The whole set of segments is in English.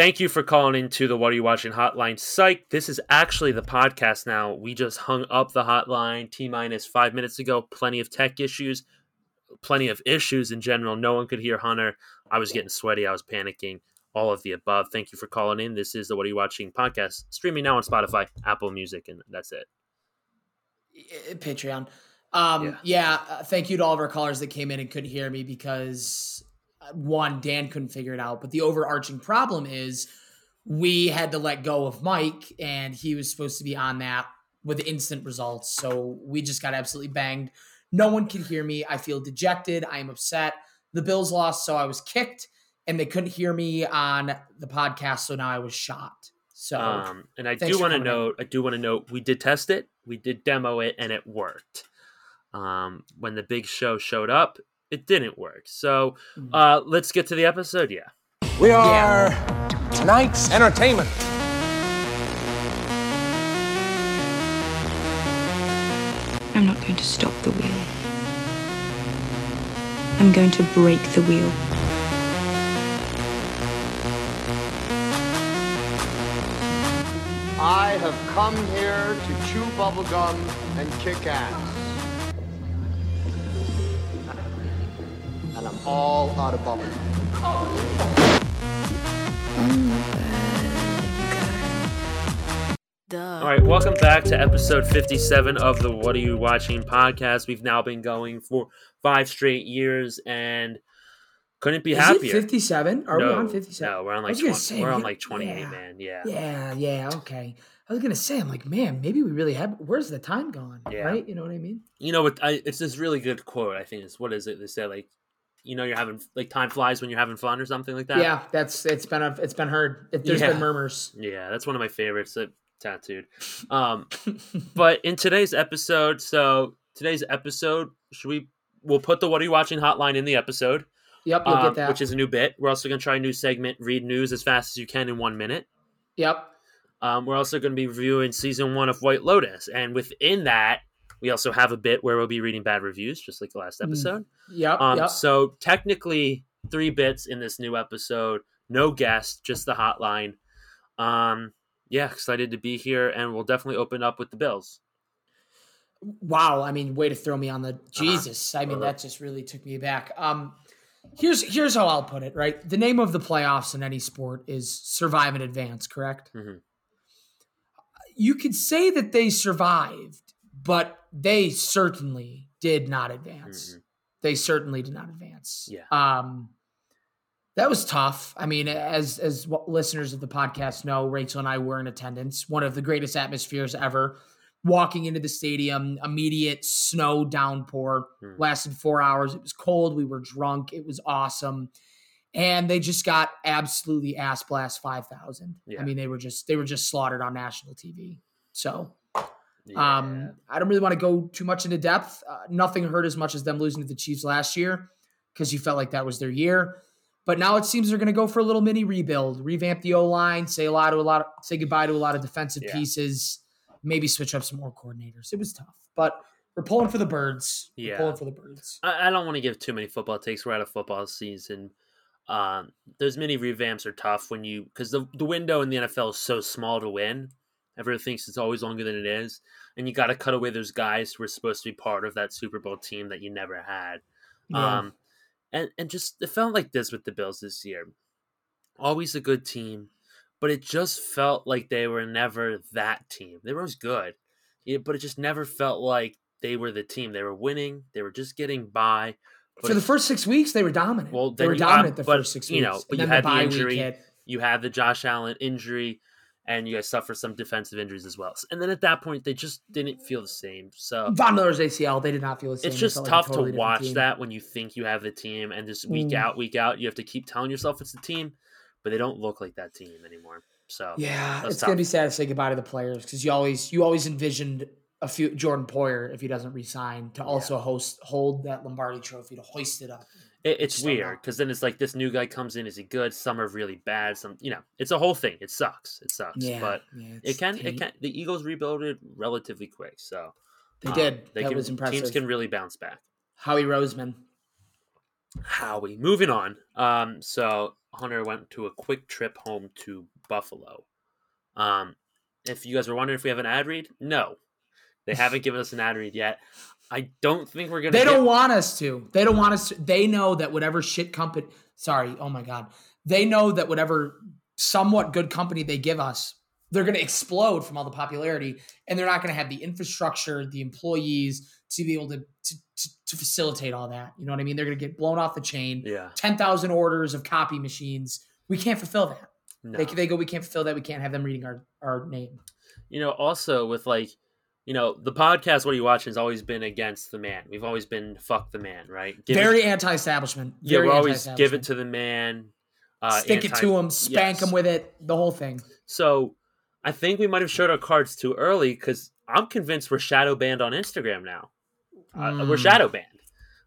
Thank you for calling into the What Are You Watching hotline. Psych, this is actually the podcast now. We just hung up the hotline T minus five minutes ago. Plenty of tech issues, plenty of issues in general. No one could hear Hunter. I was getting sweaty. I was panicking. All of the above. Thank you for calling in. This is the What Are You Watching podcast, streaming now on Spotify, Apple Music, and that's it. Patreon. Um, yeah. yeah uh, thank you to all of our callers that came in and couldn't hear me because one, Dan couldn't figure it out. But the overarching problem is we had to let go of Mike, and he was supposed to be on that with instant results. So we just got absolutely banged. No one can hear me. I feel dejected. I am upset. The Bills lost, so I was kicked, and they couldn't hear me on the podcast. So now I was shot. So, um, and I do want to note, I do want to note, we did test it, we did demo it, and it worked. Um, when the big show showed up, it didn't work. So, mm-hmm. uh, let's get to the episode. Yeah, we are yeah. tonight's entertainment. I'm not going to stop the wheel. I'm going to break the wheel. I have come here to chew bubblegum and kick ass. And I'm all out of bubblegum. All right, welcome back to episode 57 of the What Are You Watching podcast. We've now been going for five straight years and couldn't be Is happier. 57? Are no, we on 57? No, we're on like 20, say, we're on like 28, yeah, man. Yeah. Yeah, yeah, okay. I was gonna say, I'm like, man, maybe we really have. Where's the time gone? Yeah. Right? You know what I mean? You know what? I, it's this really good quote. I think is what is it? They say like, you know, you're having like time flies when you're having fun or something like that. Yeah, that's it's been a, it's been heard. It, there's yeah. been murmurs. Yeah, that's one of my favorites. That tattooed. Um, but in today's episode, so today's episode, should we? We'll put the "What Are You Watching" hotline in the episode. Yep, you'll um, get that. Which is a new bit. We're also going to try a new segment: read news as fast as you can in one minute. Yep. Um, we're also going to be reviewing season one of White Lotus, and within that, we also have a bit where we'll be reading bad reviews, just like the last mm. episode. Yep. Um, yep. So technically, three bits in this new episode. No guest, just the hotline. Um, yeah, excited to be here, and we'll definitely open up with the Bills. Wow, I mean, way to throw me on the uh-huh. Jesus. Uh-huh. I mean, uh-huh. that just really took me back. Um, here's here's how I'll put it. Right, the name of the playoffs in any sport is survive and advance. Correct. Mm-hmm. You could say that they survived, but they certainly did not advance. Mm-hmm. They certainly did not advance. Yeah. Um, that was tough. I mean, as as listeners of the podcast know, Rachel and I were in attendance. One of the greatest atmospheres ever. Walking into the stadium, immediate snow downpour hmm. lasted four hours. It was cold. We were drunk. It was awesome, and they just got absolutely ass blast five thousand. Yeah. I mean, they were just they were just slaughtered on national TV. So, yeah. um, I don't really want to go too much into depth. Uh, nothing hurt as much as them losing to the Chiefs last year because you felt like that was their year. But now it seems they're going to go for a little mini rebuild, revamp the O line, say a lot to a lot, of, say goodbye to a lot of defensive yeah. pieces, maybe switch up some more coordinators. It was tough, but we're pulling for the birds. Yeah, we're pulling for the birds. I, I, don't want to give too many football takes. We're out of football season. Um, those mini revamps are tough when you because the the window in the NFL is so small to win. Everyone thinks it's always longer than it is, and you got to cut away those guys who are supposed to be part of that Super Bowl team that you never had. Yeah. Um, and and just it felt like this with the Bills this year. Always a good team, but it just felt like they were never that team. They were always good, yeah, but it just never felt like they were the team. They were winning. They were just getting by. For the first six weeks, they were dominant. Well, they were dominant got, the first six weeks. You know, but you had the, the injury. You had the Josh Allen injury and you guys suffer some defensive injuries as well. And then at that point, they just didn't feel the same. So Von Miller's ACL, they did not feel the same. It's just tough like totally to watch team. that when you think you have the team, and just week mm. out, week out, you have to keep telling yourself it's the team, but they don't look like that team anymore. So yeah, it's tough. gonna be sad to say goodbye to the players because you always you always envisioned a few Jordan Poyer if he doesn't resign to also yeah. host hold that Lombardi Trophy to hoist it up. It, it's weird because then it's like this new guy comes in. Is he good? Some are really bad. Some, you know, it's a whole thing. It sucks. It sucks. Yeah, but yeah, it can. It can. The Eagles rebuilded relatively quick, so they um, did. They that can, was impressive. Teams can really bounce back. Howie Roseman. Howie. Moving on. Um. So Hunter went to a quick trip home to Buffalo. Um, if you guys were wondering if we have an ad read, no, they haven't given us an ad read yet. I don't think we're gonna. They get- don't want us to. They don't want us to. They know that whatever shit company, sorry, oh my God. They know that whatever somewhat good company they give us, they're going to explode from all the popularity and they're not going to have the infrastructure, the employees to be able to, to, to, to facilitate all that. You know what I mean? They're going to get blown off the chain. Yeah. 10,000 orders of copy machines. We can't fulfill that. No. They, they go, we can't fulfill that. We can't have them reading our, our name. you know, also with like, you know, the podcast What Are You Watching has always been against the man. We've always been fuck the man, right? Give it- Very anti-establishment. yeah, we're always give it to the man. Uh, Stick it to him, spank Yes. him with it, the whole thing. So I think we might have showed our cards too early because I'm convinced we're shadow banned on Instagram now. Uh, we're Mm. shadow banned.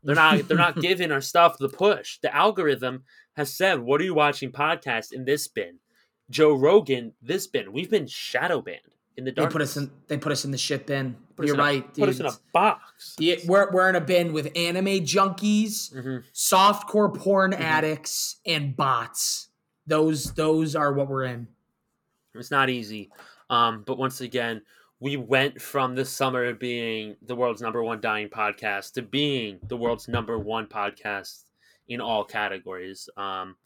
They're not. They're not giving our stuff the push. The algorithm has said, "What are you watching?" Podcast in this bin. Joe Rogan, this bin. We've been shadow banned in the They put us in. They put us in the shit bin. Put You're right. a- Put us in a box. The- we're we're in a bin with anime junkies, Mhm. softcore porn Mm-hmm. addicts, and bots. Those those are what we're in. It's not easy. Um, but once again, we went from this summer being the world's number one dying podcast to being the world's number one podcast in all categories. Um,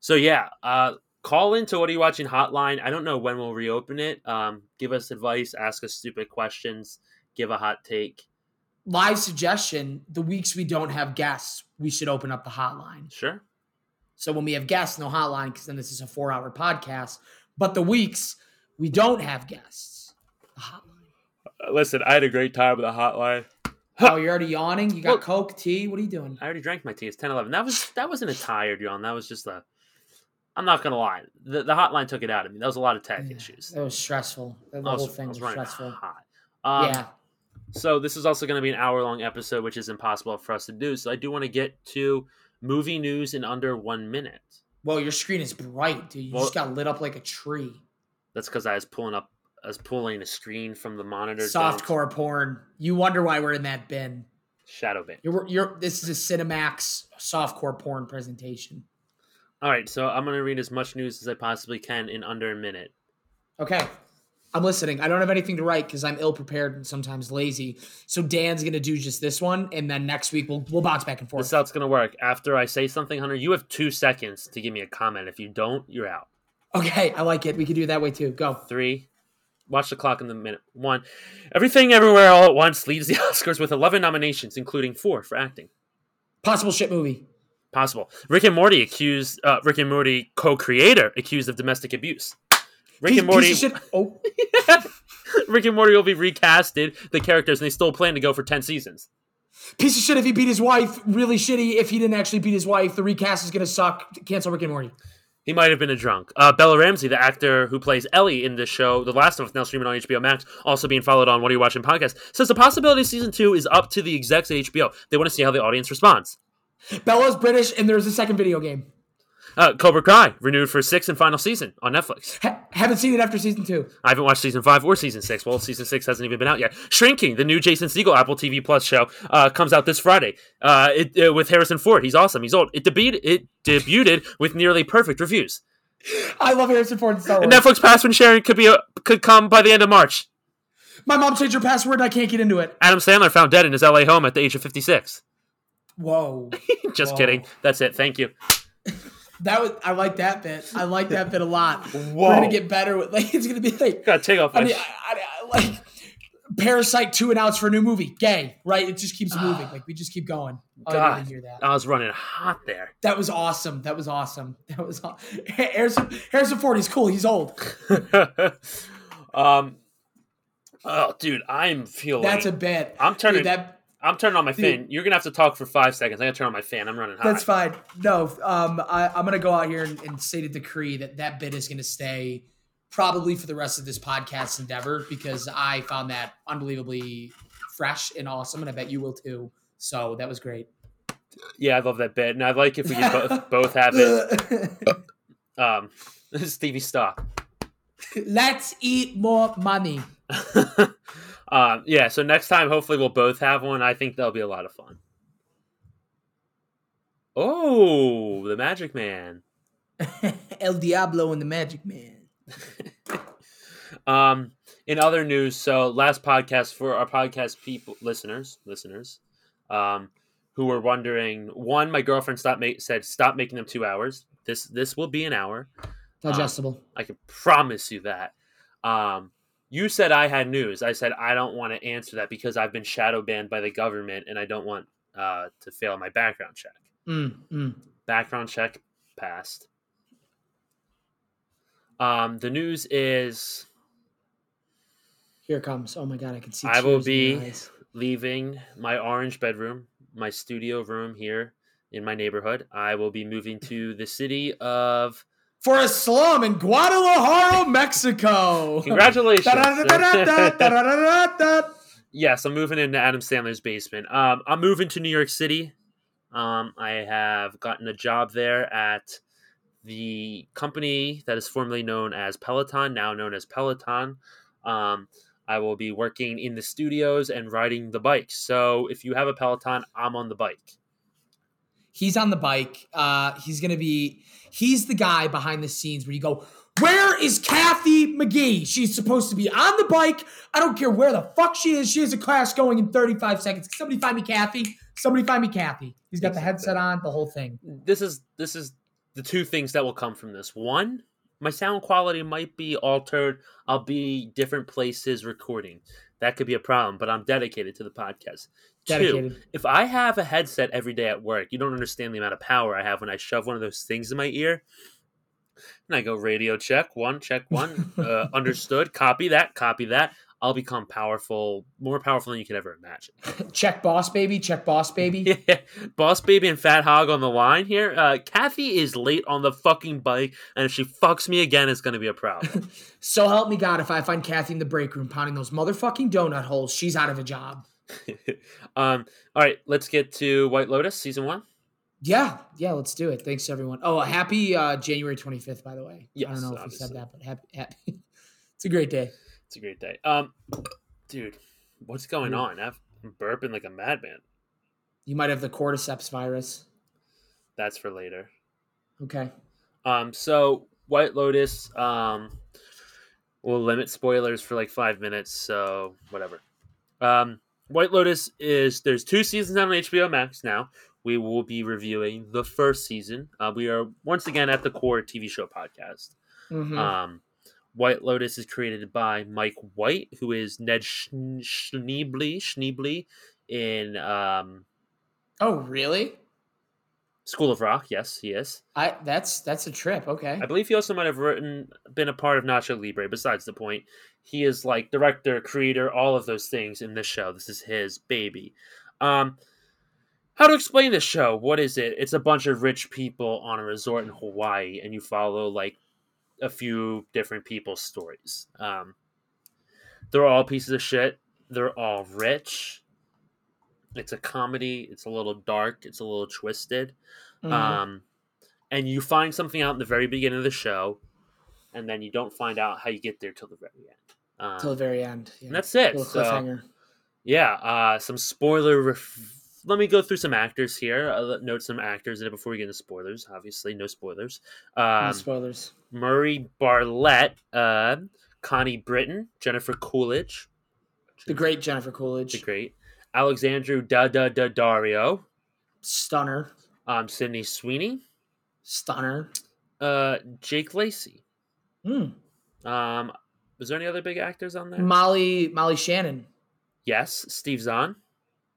so yeah, uh, call into what are you watching hotline. I don't know when we'll reopen it. Um, give us advice, ask us stupid questions, give a hot take. Live suggestion: the weeks we don't have guests, we should open up the hotline. Sure. So when we have guests, no hotline because then this is a four-hour podcast. But the weeks we don't have guests, the hotline. Uh, listen, I had a great time with the hotline. Oh, you're already yawning. You got Well- Coke, tea. What are you doing? I already drank my tea. It's 10 11. That was that wasn't a tired yawn. That was just a I'm not gonna lie. The the hotline took it out of me. That was a lot of tech Yeah, issues. That was stressful. The I whole was, thing was, was stressful. hot. Um, yeah. So this is also going to be an hour long episode, which is impossible for us to do. So I do want to get to movie news in under one minute. Well, your screen is bright, dude. You Well- just got lit up like a tree. That's because I was pulling up, I was pulling a screen from the monitor. down Softcore porn. You wonder why we're in that bin. shadow bin. You're, you're. This is a Cinemax softcore porn presentation. All right, so I'm going to read as much news as I possibly can in under a minute. Okay, I'm listening. I don't have anything to write because I'm ill prepared and sometimes lazy. So Dan's gonna do just this one, and then next week we'll we'll bounce back and This forth. is how it's going to work. After I say something, Hunter, you have two seconds to give me a comment. If you don't, you're out. Okay, I like it. We can do it that way too. Go. Three. Watch the clock in the minute. One. Everything Everywhere All at Once leads the Oscars with 11 nominations, including four for acting. Possible shit movie. Possible. Rick and Morty accused, uh, Rick and Morty co-creator accused of domestic abuse. Rick and Morty. Oh, Rick and Morty will be recasted the characters, and they still plan to go for 10 seasons. piece of shit. If he beat his wife, really shitty. If he didn't actually beat his wife, the recast is gonna suck. Cancel Rick and Morty. He might have been a drunk. Uh, Bella Ramsey, the actor who plays Ellie in this show The Last of Us, now streaming on HBO Max, also being followed on What Are You Watching podcast, says the possibility of season two is up to the execs at HBO. They want to see how the audience responds. Bella's British, and there's a second video game. Uh, Cobra Kai renewed for sixth and final season on Netflix. Ha- haven't seen it after season two. I haven't watched season five or season six. Well, season six hasn't even been out yet. Shrinking, the new Jason Segel Apple TV Plus show, uh, comes out this Friday. Uh, it, uh, with Harrison Ford. He's awesome. He's old. It debuted. It debuted with nearly perfect reviews. I love Harrison Ford and Star Wars. Netflix password sharing could be a, could come by the end of March. My mom changed her password. and I can't get into it. Adam Sandler found dead in his LA home at the age of 56. Whoa. Just Whoa. kidding. That's it. Thank you. That was I like that bit. I like that bit a lot. Whoa. We're gonna get better with like it's gonna be like Gotta take off I mean I, I, I, like Parasite two announced for a new movie. Gay, right? It just keeps moving. Like we just keep going. Oh, I God, didn't hear that. I was running hot there. That was awesome. That was awesome. That was aw- Harrison Harrison Ford. He's cool. He's old. um. Oh, dude, I'm feeling. That's a bit. I'm turning. Dude, that I'm turning on my Dude. fan. You're gonna have to talk for five seconds. I gotta turn on my fan. I'm running hot. That's fine. No, um, I, I'm gonna go out here and, and say to decree that that bit is gonna stay probably for the rest of this podcast endeavor because I found that unbelievably fresh and awesome, and I bet you will too. So that was great. Yeah, I love that bit, and I like if we could both both have it. Um, Stevie, stop. Let's eat more money. Um, yeah. So next time, hopefully, we'll both have one. I think that'll be a lot of fun. Oh, the Magic Man. El Diablo and the Magic Man. Um, in other news, so last podcast for our podcast people listeners, listeners, um, who were wondering, one, my girlfriend stopped make, said stop making them two hours. This this will be an hour. Digestible. I can promise you that. Um, you said I had news. I said I don't want to answer that because I've been shadow banned by the government and I don't want uh, to fail my background check. Mm, mm. Background check passed. Um, the news is Here it comes. Oh my god, I can see. I will tears in your be leaving my orange bedroom, my studio room here in my neighborhood. I will be moving to the city of. For a slum in Guadalajara, Mexico. Congratulations! Yes, I'm moving into Adam Sandler's basement. Um, I'm moving to New York City. Um, I have gotten a job there at the company that is formerly known as Peloton, now known as Peloton. Um, I will be working in the studios and riding the bike. So if you have a Peloton, I'm on the bike. He's on the bike. Uh, he's gonna be. He's the guy behind the scenes where you go. Where is Kathy McGee? She's supposed to be on the bike. I don't care where the fuck she is. She has a class going in 35 seconds. Can somebody find me Kathy? Somebody find me Kathy. He's got the headset on, the whole thing. this is this is the two things that will come from this. One, my sound quality might be altered. I'll be different places recording. That could be a problem, but I'm dedicated to the podcast. Two, Dedicated. if I have a headset every day at work, you don't understand the amount of power I have when I shove one of those things in my ear. And I go radio check one, check one, uh, understood. Copy that, copy that. I'll become powerful, more powerful than you could ever imagine. Check boss baby. Check boss baby. Yeah, Boss Baby and Fat Hog on the line here. Uh, Kathy is late on the fucking bike, and if she fucks me again, it's going to be a problem. So help me God, if I find Kathy in the break room pounding those motherfucking donut holes, she's out of a job. um, all right, let's get to White Lotus season one. Yeah, yeah, let's do it. Thanks everyone. Oh, happy uh, January 25th, by the way. Yes, I don't know if obviously. we said that, but happy, happy. it's a great day. It's a great day. Um, dude, what's going on? I'm burping like a madman. You might have the cordyceps virus. That's for later. Okay. Um, so White Lotus, um, we'll limit spoilers for like five minutes, so whatever. Um, White Lotus is there's two seasons on HBO Max now. We will be reviewing the first season. Uh, we are once again at the core TV show podcast. Mhm. Um, White Lotus is created by Mike White, who is Ned Schn- Schneebly Schneebly in um, oh, really? School of Rock. Yes, he is. I that's that's a trip. Okay. I believe he also might have written been a part of Nacho Libre. Besides the point, he is like director, creator, all of those things in this show. This is his baby. Um, how to explain this show? What is it? It's a bunch of rich people on a resort in Hawaii, and you follow like a few different people's stories. Um, they're all pieces of shit. They're all rich. It's a comedy. It's a little dark. It's a little twisted. Mhm. Um, and you find something out in the very beginning of the show, and then you don't find out how you get there till the very end. Um, Till the very end. Yeah. and that's it. Little So, yeah, uh, some spoiler. Ref- Let me go through some actors here. I'll note some actors in it before we get into spoilers. Obviously, no spoilers. No Um, spoilers. Murray Bartlett, uh, Connie Britton, Jennifer Coolidge, The great Jennifer Coolidge. the great Alexandra Da Da Da Dario, Stunner. um, Sydney Sweeney, Stunner. uh, Jake Lacy. Mm. Um, was there any other big actors on there? Molly Molly Shannon. yes, Steve Zahn.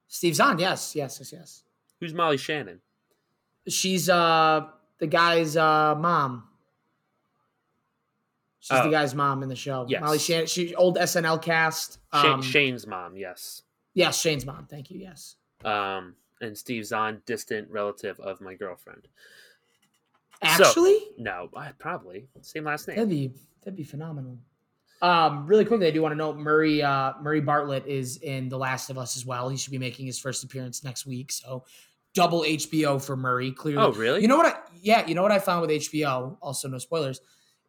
Steve Zahn. Yes, yes, yes, yes. Who's Molly Shannon? She's uh the guy's uh mom. She's Oh. the guy's mom in the show. Yes. Molly Shannon. She old SNL cast. Um, Shane's mom. Yes. Yes, Shane's mom. Thank you. Yes. Um, and Steve Zahn, distant relative of my girlfriend. So- Actually, No, I, probably same last name. that'd be that'd be phenomenal. Um, really quickly, I do want to note Murray uh, Murray Bartlett is in The Last of Us as well. He should be making his first appearance next week. So double HBO for Murray. Clearly, Oh, really? You know what? I, yeah, you know what I found with HBO. Also, no spoilers.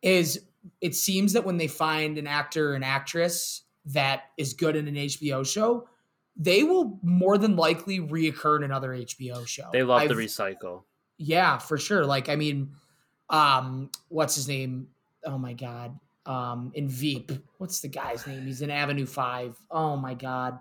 Is it seems that when they find an actor or an actress that is good in an HBO show, they will more than likely reoccur in another HBO show. They love to I've- recycle. yeah, for sure. Like, I mean, um, what's his name? Oh my god. Um, in Veep. What's the guy's name? He's in Avenue Five. Oh my god.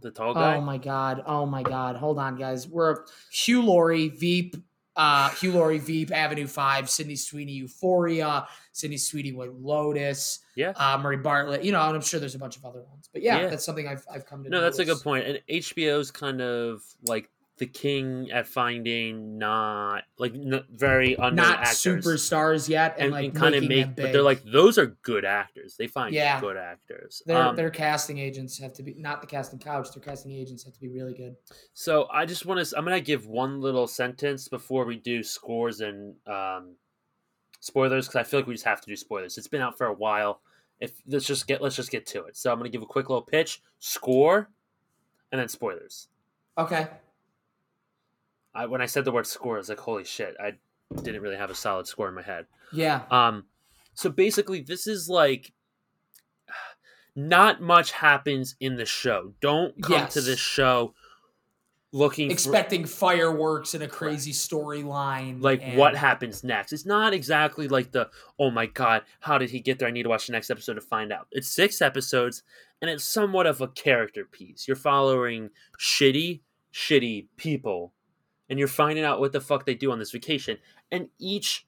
The tall guy. Oh my god. Oh my god. Hold on, guys. We're Hugh Laurie, Veep, uh, Hugh Laurie, Veep, Avenue Five, Sydney Sweeney, Euphoria, Sydney Sweeney White Lotus, yeah. uh, Murray Bartlett. You know, and I'm sure there's a bunch of other ones. But yeah, Yeah. that's something I've I've come to. No, that's a good point. And HBO's kind of like the king at finding not like n- very unknown Not actors. superstars yet, and, and, like kind of make, but they're like those are good actors. They find Yeah. good actors. Their Um, their casting agents have to be not the casting couch. Their casting agents have to be really good. So I just want to. I'm gonna give one little sentence before we do scores and um, spoilers because I feel like we just have to do spoilers. It's been out for a while. If let's just get let's just get to it. So I'm gonna give a quick little pitch, score, and then spoilers. Okay. I, when I said the word score, I was like, holy shit! I didn't really have a solid score in my head. Yeah. Um, so basically, this is like not much happens in the show. Don't come to this show looking for, Expecting fireworks and a crazy storyline. like and- what happens next. It's not exactly like the oh my god, how did he get there? I need to watch the next episode to find out. It's six episodes, and it's somewhat of a character piece. You're following shitty, shitty people, and you're finding out what the fuck they do on this vacation. And each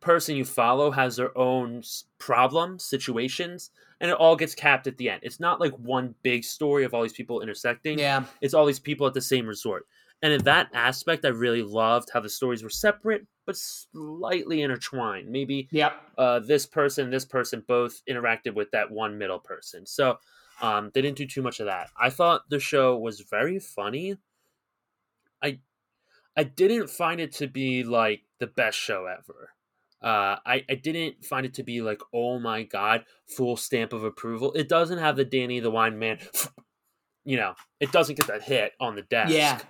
person you follow has their own problems, situations, and it all gets capped at the end. It's not like one big story of all these people intersecting Yeah. it's all these people at the same resort. And in that aspect, I really loved how the stories were separate but slightly intertwined. Maybe Yep. uh, this person, this person both interacted with that one middle person. So um, they didn't do too much of that. I thought the show was very funny. I I didn't find it to be like the best show ever. Uh, I, I didn't find it to be like, oh my god, full stamp of approval. It doesn't have the Danny the Wine Man, you know, it doesn't get that hit on the desk. Yeah.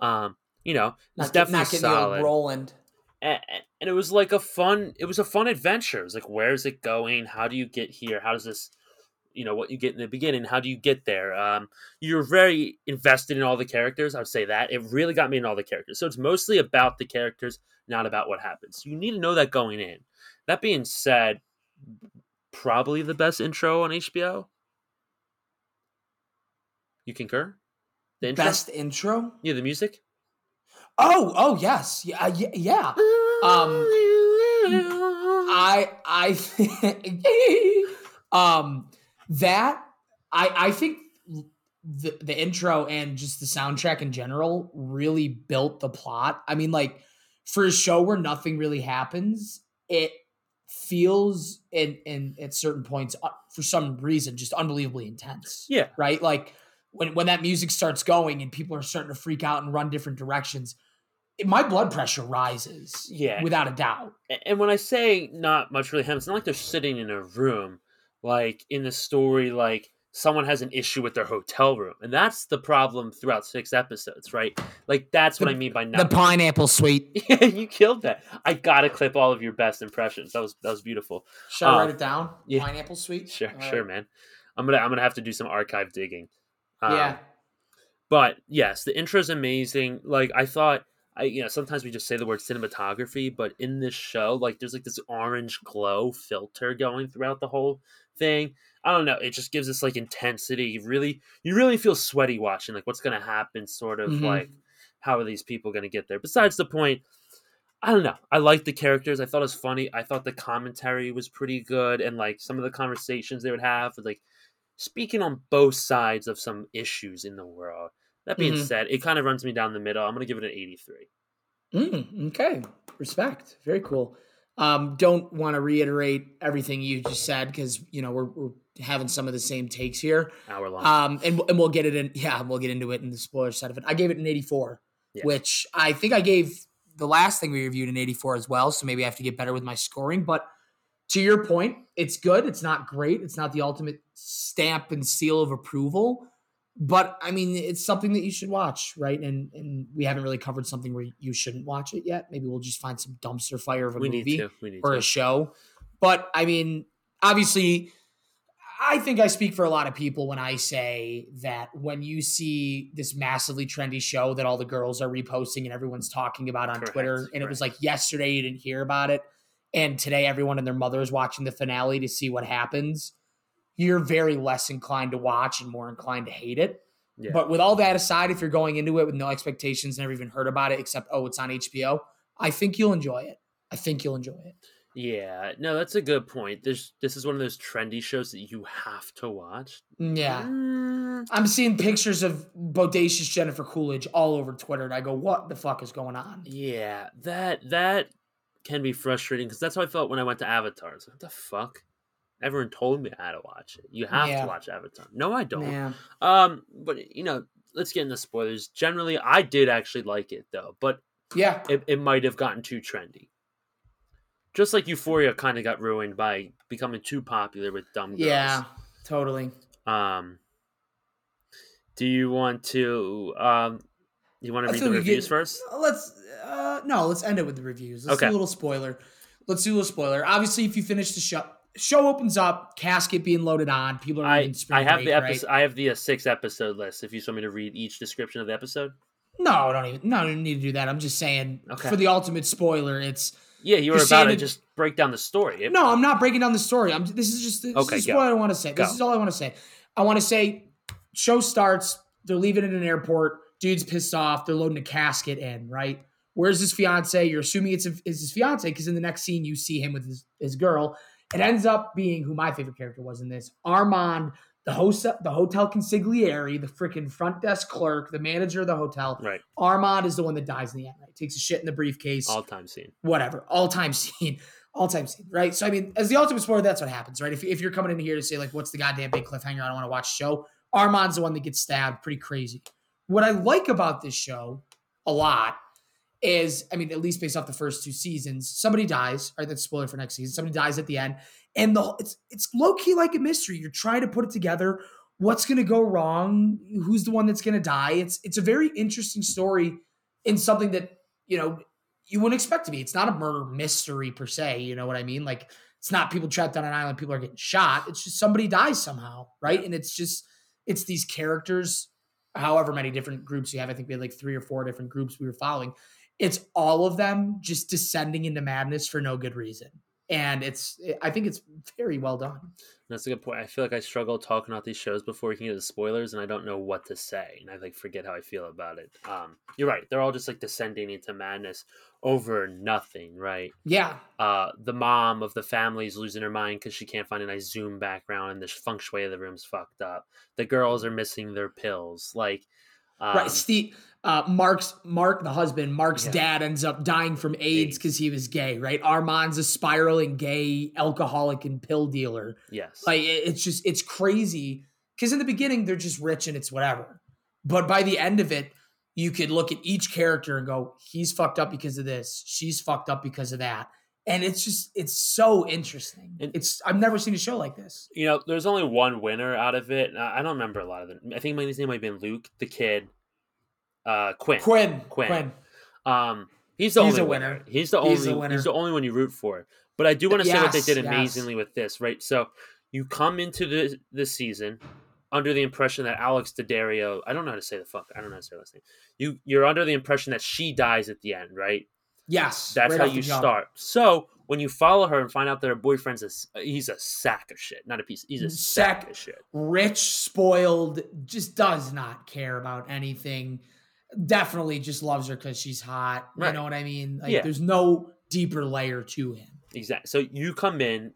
Um, you know, it's Not, definitely not solid Roland. and, and it was like a fun it was a fun adventure it was like where's it going how do you get here how does this you know what you get in the beginning how do you get there um you're very invested in all the characters i would say that it really got me in all the characters so it's mostly about the characters not about what happens you need to know that going in that being said probably the best intro on hbo you concur the intro Best intro? yeah the music Oh, oh yes. Yeah, uh, yeah. yeah. Um, I I think um that I I think the the intro and just the soundtrack in general really built the plot. I mean, like for a show where nothing really happens, it feels and and at certain points uh, for some reason just unbelievably intense. Yeah. Right? Like when when that music starts going and people are starting to freak out and run different directions, it, my blood pressure rises. Yeah. Without a doubt. And when I say not much really happens, it's not like they're sitting in a room. Like in the story, like someone has an issue with their hotel room, and that's the problem throughout six episodes, right? Like that's what The- I mean by The pineapple suite. Yeah, you killed that. I gotta clip all of your best impressions. That was that was beautiful. Should I Uh, write it down? yeah. Pineapple suite. Sure, All sure, right. man. I'm gonna I'm gonna have to do some archive digging. Um, yeah. But yes, the intro is amazing. Like I thought, I you know sometimes we just say the word cinematography, but in this show, like there's like this orange glow filter going throughout the whole thing. I don't know. It just gives us like intensity. You really, you really feel sweaty watching. Like what's gonna happen? Sort of Mhm. like how are these people gonna get there? Besides the point. I don't know. I liked the characters. I thought it was funny. I thought the commentary was pretty good, and like some of the conversations they would have, like speaking on both sides of some issues in the world. That being Mhm. said, it kind of runs me down the middle. I'm going to give it an 83. Mm, okay. Respect. Very cool. Um, don't want to reiterate everything you just said because you know we're, we're having some of the same takes here. Hour long. Um, and and we'll get it in. Yeah, we'll get into it in the spoiler side of it. I gave it an 84, Yeah. which I think I gave the last thing we reviewed an 84 as well. So maybe I have to get better with my scoring. But to your point, it's good. It's not great. It's not the ultimate stamp and seal of approval. But I mean, it's something that you should watch, right? And and we haven't really covered something where you shouldn't watch it yet. Maybe we'll just find some dumpster fire of a we movie need to. We need or to. a show. But I mean, obviously, I think I speak for a lot of people when I say that when you see this massively trendy show that all the girls are reposting and everyone's talking about on Correct, Twitter, and it was like yesterday you didn't hear about it, and today everyone and their mother is watching the finale to see what happens, you're very less inclined to watch and more inclined to hate it. Yeah. But with all that aside, if you're going into it with no expectations, never even heard about it except oh, it's on HBO, I think you'll enjoy it. I think you'll enjoy it. Yeah, no, that's a good point. There's this is one of those trendy shows that you have to watch. Yeah. Mm, I'm seeing pictures of bodacious Jennifer Coolidge all over Twitter, and I go, "What the fuck is going on?" yeah, that that can be frustrating because that's how I felt when I went to Avatar. Like, what the fuck? Everyone told me I had to watch it. You have Yeah. to watch Avatar. No, I don't. Yeah. Um, but you know, let's get into spoilers. Generally, I did actually like it though, but Yeah. it, it might have gotten too trendy. Just like Euphoria kind of got ruined by becoming too popular with dumb girls. Yeah. Totally. Um, do you want to um, you want to read the reviews get- first? Let's uh no, let's end it with the reviews. Let's Okay. do a little spoiler. Let's do a little spoiler. Obviously, if you finish the show, show opens up, casket being loaded on, people are I I have break, the right? episode. I have the uh, six episode list. If you want me to read each description of the episode, No, I don't even. No, I don't need to do that. I'm just saying Okay. for the ultimate spoiler, it's yeah, you were You're about to just break down the story. It- no. I'm not breaking down the story. I'm. This is just. This Okay, is go. what I want to say. This is all I want to say. I want to say, show starts. They're leaving at an airport. Dude's pissed off. They're loading a casket in. Right. Where's his fiance? You're assuming it's, it's his fiance because in the next scene you see him with his, his girl. It ends up being who my favorite character was in this Armand, the host, the hotel consigliere, the freaking front desk clerk, the manager of the hotel. right, Armand is the one that dies in the end. Right, takes a shit in the briefcase. all time scene. whatever, all time scene, all time scene, right? So I mean, as the ultimate spoiler, that's what happens, right? If, if you're coming in here to say like, what's the goddamn big cliffhanger? I don't want to watch the show. Armand's the one that gets stabbed, pretty crazy. What I like about this show a lot is, I mean, at least based off the first two seasons, somebody dies. Right, that's spoiler for next season. Somebody dies at the end, and the it's it's low key like a mystery. You're trying to put it together. What's going to go wrong? Who's the one that's going to die? It's it's a very interesting story in something that you know you wouldn't expect to be. It's not a murder mystery per se. You know what I mean? Like it's not people trapped on an island, people are getting shot. It's just somebody dies somehow, right? And it's just it's these characters, however many different groups you have. I think we had like three or four different groups we were following. It's all of them just descending into madness for no good reason. And it's I think it's very well done. That's a good point. I feel like I struggle talking about these shows before we can get to spoilers, and I don't know what to say, and I like forget how I feel about it. Um, you're right; they're all just like descending into madness over nothing, right? Yeah. Uh, the mom of the family is losing her mind because she can't find a nice Zoom background, and the feng shui of the room's fucked up. The girls are missing their pills, like um, right. Steve, uh, Mark's Mark, the husband, Mark's Yeah. dad ends up dying from AIDS because he was gay. Right. Armand's a spiraling gay alcoholic and pill dealer. Yes, Like it- it's just it's crazy because in the beginning they're just rich and it's whatever, but by the end of it, you could look at each character and go, he's fucked up because of this, she's fucked up because of that, and it's just it's so interesting. It's I've never seen a show like this. you know, there's only one winner out of it. I don't remember a lot of them. I think his name might have been Luke, the kid, uh, Quinn. Quinn, Quinn. Quinn, Um, he's the He's only winner. winner. He's the He's only. the winner. He's the only one you root for. But I do want to say what they Yes, did yes. amazingly with this, right? So you come into the this season under the impression that Alex Daddario, I don't know how to say the fuck, I don't know how to say last name. You you're under the impression that she dies at the end, right? Yes, That's right how you start. So when you follow her and find out that her boyfriend's a he's a sack of shit, not a piece. He's a sack, Sack- of shit. rich, spoiled, just does not care about anything. Definitely just loves her because she's hot. You know what I mean? Like Yeah. there's no deeper layer to him. Exactly. So you come in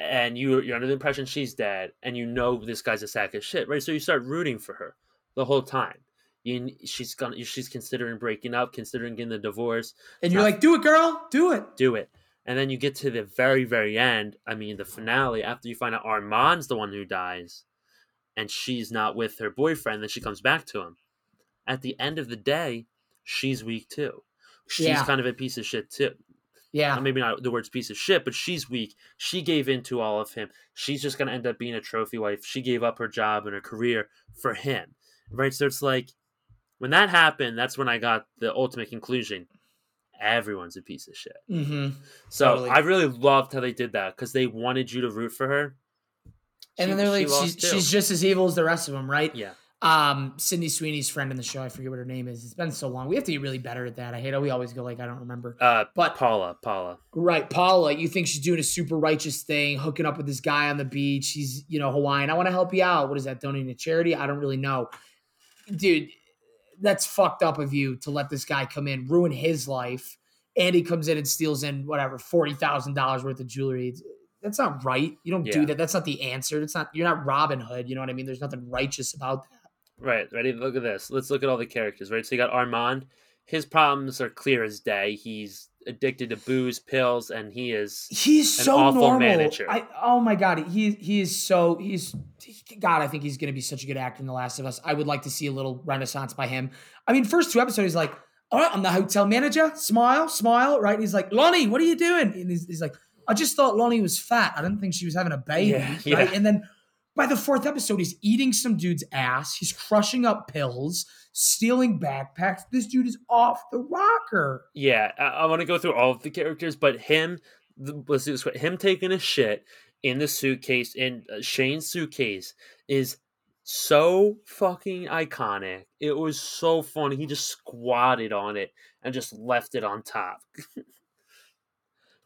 and you you're under the impression she's dead, and you know this guy's a sack of shit, right? So you start rooting for her the whole time. You, she's gonna she's considering breaking up, considering getting the divorce. And you're Not- like, do it, girl, do it. Do it. And then you get to the very, very end. I mean, the finale. After you find out Armand's the one who dies, and she's not with her boyfriend, then she comes back to him. At the end of the day, she's weak too. She's Yeah. kind of a piece of shit too. Yeah. Maybe not the words piece of shit, but she's weak. She gave in to all of him. She's just gonna end up being a trophy wife. She gave up her job and her career for him. Right? So it's like when that happened, that's when I got the ultimate conclusion. Everyone's a piece of shit. mm-hmm. So Totally. I really loved how they did that because they wanted you to root for her. And She- then they're like, she's, she's just as evil as the rest of them, right? yeah, Um, Sydney Sweeney's friend in the show, I forget what her name is. It's been so long. We have to get really better at that. I hate how we always go like I don't remember. Uh, But- Paula, Paula. Right, Paula, you think she's doing a super righteous thing, hooking up with this guy on the beach. She's, you know, Hawaiian. I want to help you out. What is that, donating to charity? I don't really know. Dude, that's fucked up of you to let this guy come in, ruin his life, and he comes in and steals in whatever, $40,000 worth of jewelry. That's not right. You don't Yeah. do that. That's not the answer. It's not, you're not Robin Hood. You know what I mean? There's nothing righteous about that. Right, ready? Look at this. Let's look at all the characters, right? So you got Armand. His problems are clear as day. He's addicted to booze, pills, and he is He's An so awful normal. manager. I oh my god, he he is so he's God. I think he's going to be such a good actor in The Last of Us. I would like to see a little renaissance by him. I mean, first two episodes, he's like, "All right, I'm the hotel manager. Smile, smile." Right? And he's like, "Lonnie, what are you doing?" And he's, he's like, "I just thought Lonnie was fat. I didn't think she was having a baby." Yeah, right? yeah. And then by the fourth episode, he's eating some dude's ass. He's crushing up pills, stealing backpacks. This dude is off the rocker. Yeah, I, I want to go through all of the characters, but him, the, let's do this. Him taking a shit in the suitcase in uh, Shane's suitcase is so fucking iconic. It was so funny. He just squatted on it and just left it on top.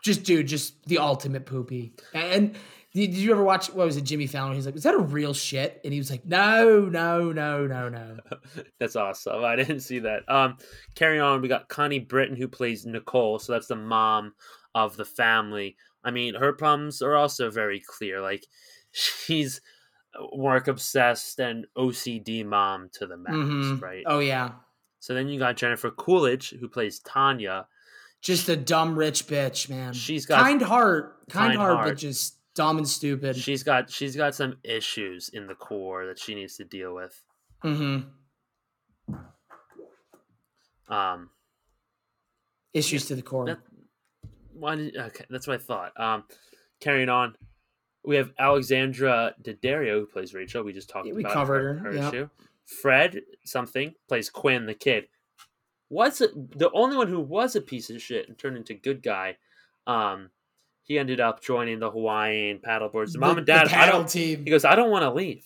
just dude, just the ultimate poopy. And did, did you ever watch what was it, Jimmy Fallon? He's like, "Was that a real shit?" And he was like, "No, no, no, no, no." that's awesome. I didn't see that. Um, carry on. We got Connie Britton who plays Nicole, so that's the mom of the family. I mean, her problems are also very clear. Like, she's work obsessed and OCD mom to the max, Mhm. right? Oh yeah, So then you got Jennifer Coolidge who plays Tanya. just a dumb rich bitch, man. She's got- kind heart, kind, Kind heart, heart. but just dumb and stupid. She's got she's got some issues in the core that she needs to deal with. mm-hmm. Um, Issues to the core. That, why did, okay, that's what I thought. Um, carrying on, we have Alexandra Daddario who plays Rachel. We just talked Yeah, we about covered her, yep. issue. Fred something plays Quinn the kid. Was the only one who was a piece of shit and turned into good guy? Um, he ended up joining the Hawaiian paddleboards. The- Mom and dad, I paddle don't. team. He goes, I don't want to leave.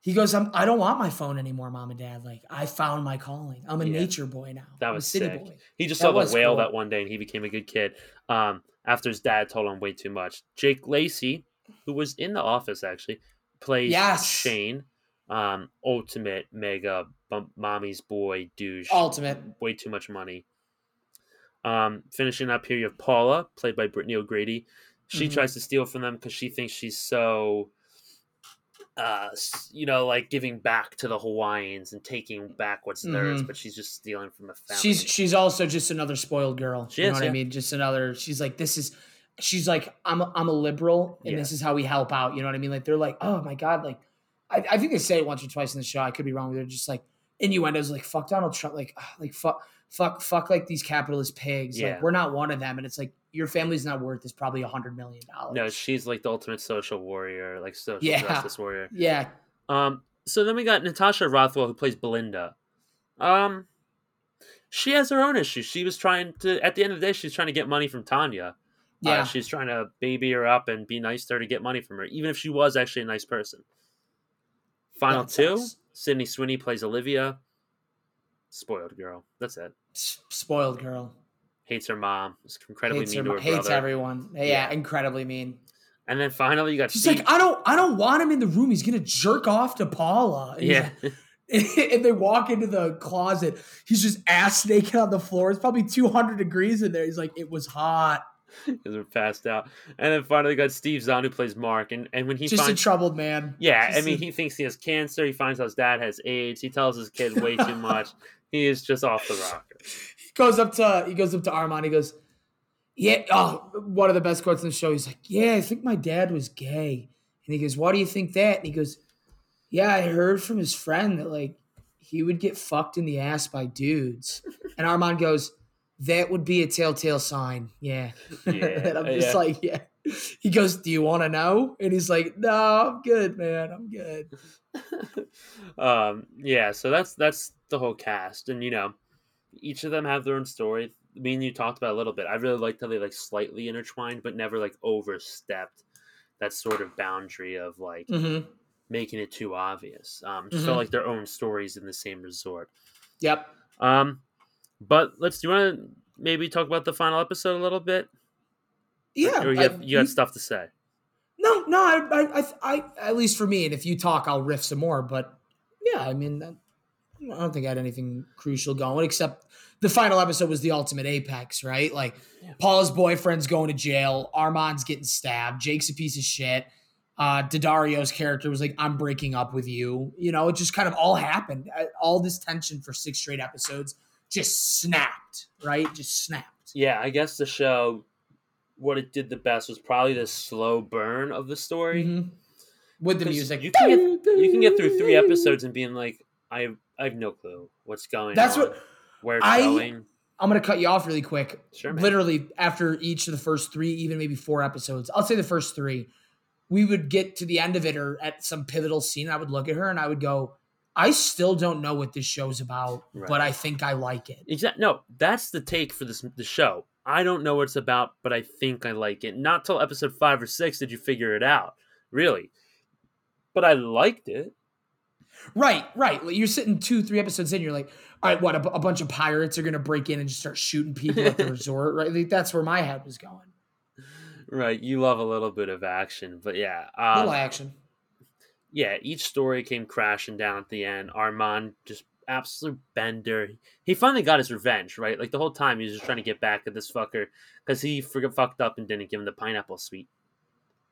He goes, I'm, I don't want my phone anymore, mom and dad. Like, I found my calling. I'm a Yeah. nature boy now. That was a city sick. boy. He just That saw the whale cool. that one day and he became a good kid. Um, after his dad told him way too much. Jake Lacy, who was in the office actually, plays Yes. Shane, um, ultimate mega mommy's boy douche. Ultimate. Way too much money. Um, finishing up here, you have Paula, played by Brittany O'Grady. She Mhm. tries to steal from them because she thinks she's so, uh, you know, like giving back to the Hawaiians and taking back what's theirs, Mhm. but she's just stealing from a family. She's she's also just another spoiled girl. She you know is, what I mean? Just another. She's like this is. She's like I'm a, I'm a liberal, and Yeah. this is how we help out. You know what I mean? Like they're like, oh my god, like I, I think they say it once or twice in the show. I could be wrong. They're just like innuendos, like fuck Donald Trump, like like fuck fuck fuck like these capitalist pigs. Yeah. Like we're not one of them, and it's like your family's not worth is probably a hundred million dollars. No, she's like the ultimate social warrior, like social Yeah. justice warrior. yeah, Um, so then we got Natasha Rothwell who plays Belinda. Um, she has her own issues. She was trying to, at the end of the day, she's trying to get money from Tanya. Uh, yeah. she's trying to baby her up and be nice to her to get money from her, even if she was actually a nice person. Final two. Sydney Sweeney plays Olivia. Spoiled girl. That's it. Spoiled girl. Hates her mom. Is incredibly Hates, mean her, to her hates brother. everyone. Yeah, Yeah. incredibly mean. And then finally, you got She's Steve. like, I don't, I don't want him in the room. He's gonna jerk off to Paula. And yeah. and they walk into the closet. He's just ass naked on the floor. It's probably 200 degrees in there. He's like, it was hot. because we're passed out. And then finally got Steve Zahn who plays Mark, and and when he just finds, a troubled man. yeah, I mean a- he thinks he has cancer. He finds out his dad has AIDS. He tells his kid way too much. He is just off the rocker. he goes up to he goes up to Armand. He goes, yeah. Oh, one of the best quotes in the show. He's like, yeah, I think my dad was gay. And he goes, why do you think that? And he goes, yeah, I heard from his friend that like he would get fucked in the ass by dudes. And Armand goes, that would be a telltale sign. Yeah. Yeah, and I'm just yeah. like, yeah. He goes, do you want to know? And he's like, no, I'm good, man. I'm good. um, yeah, so that's that's the whole cast, and you know, each of them have their own story. Me and you talked about a little bit. I really liked how they like slightly intertwined, but never like overstepped that sort of boundary of like hmm making it too obvious. Um, just Mhm. felt like their own stories in the same resort. Yep. Um, but let's. Do you want to maybe talk about the final episode a little bit? Yeah. Or you, I- have, you had stuff to say. No, no, I, I, I, I, at least for me, and if you talk, I'll riff some more. But yeah, I mean, I I don't think I had anything crucial going except the final episode was the ultimate apex, right? Like Paula's boyfriend's going to jail, Armand's getting stabbed, Jake's a piece of shit. Uh, Daddario's character was like, "I'm breaking up with you." You know, it just kind of all happened. Uh, All this tension for six straight episodes just snapped, right? Just snapped. Yeah, I guess the show, what it did the best was probably the slow burn of the story. Mhm. With the music, you can get you can get through three episodes and being like, I have, I have no clue what's going That's on, what where it's I- going. I'm gonna cut you off really quick. Sure, man. Literally after each of the first three, even maybe four episodes, I'll say the first three, we would get to the end of it or at some pivotal scene. I would look at her and I would go, I still don't know what this show's about, Right. but I think I like it. Exactly. No, that's the take for this the show. I don't know what it's about, but I think I like it. Not till episode five or six did you figure it out, really. But I liked it. Right, right. You're sitting two, three episodes in, you're like, all right, what? A, bunch of pirates are gonna break in and just start shooting people at the resort, right? Like, that's where my head was going. Right. You love a little bit of action, but yeah. A little Um, action. Yeah, each story came crashing down at the end. Armand just absolute bender. He finally got his revenge, right? Like the whole time he was just trying to get back at this fucker because he forgot fucked up and didn't give him the pineapple suite.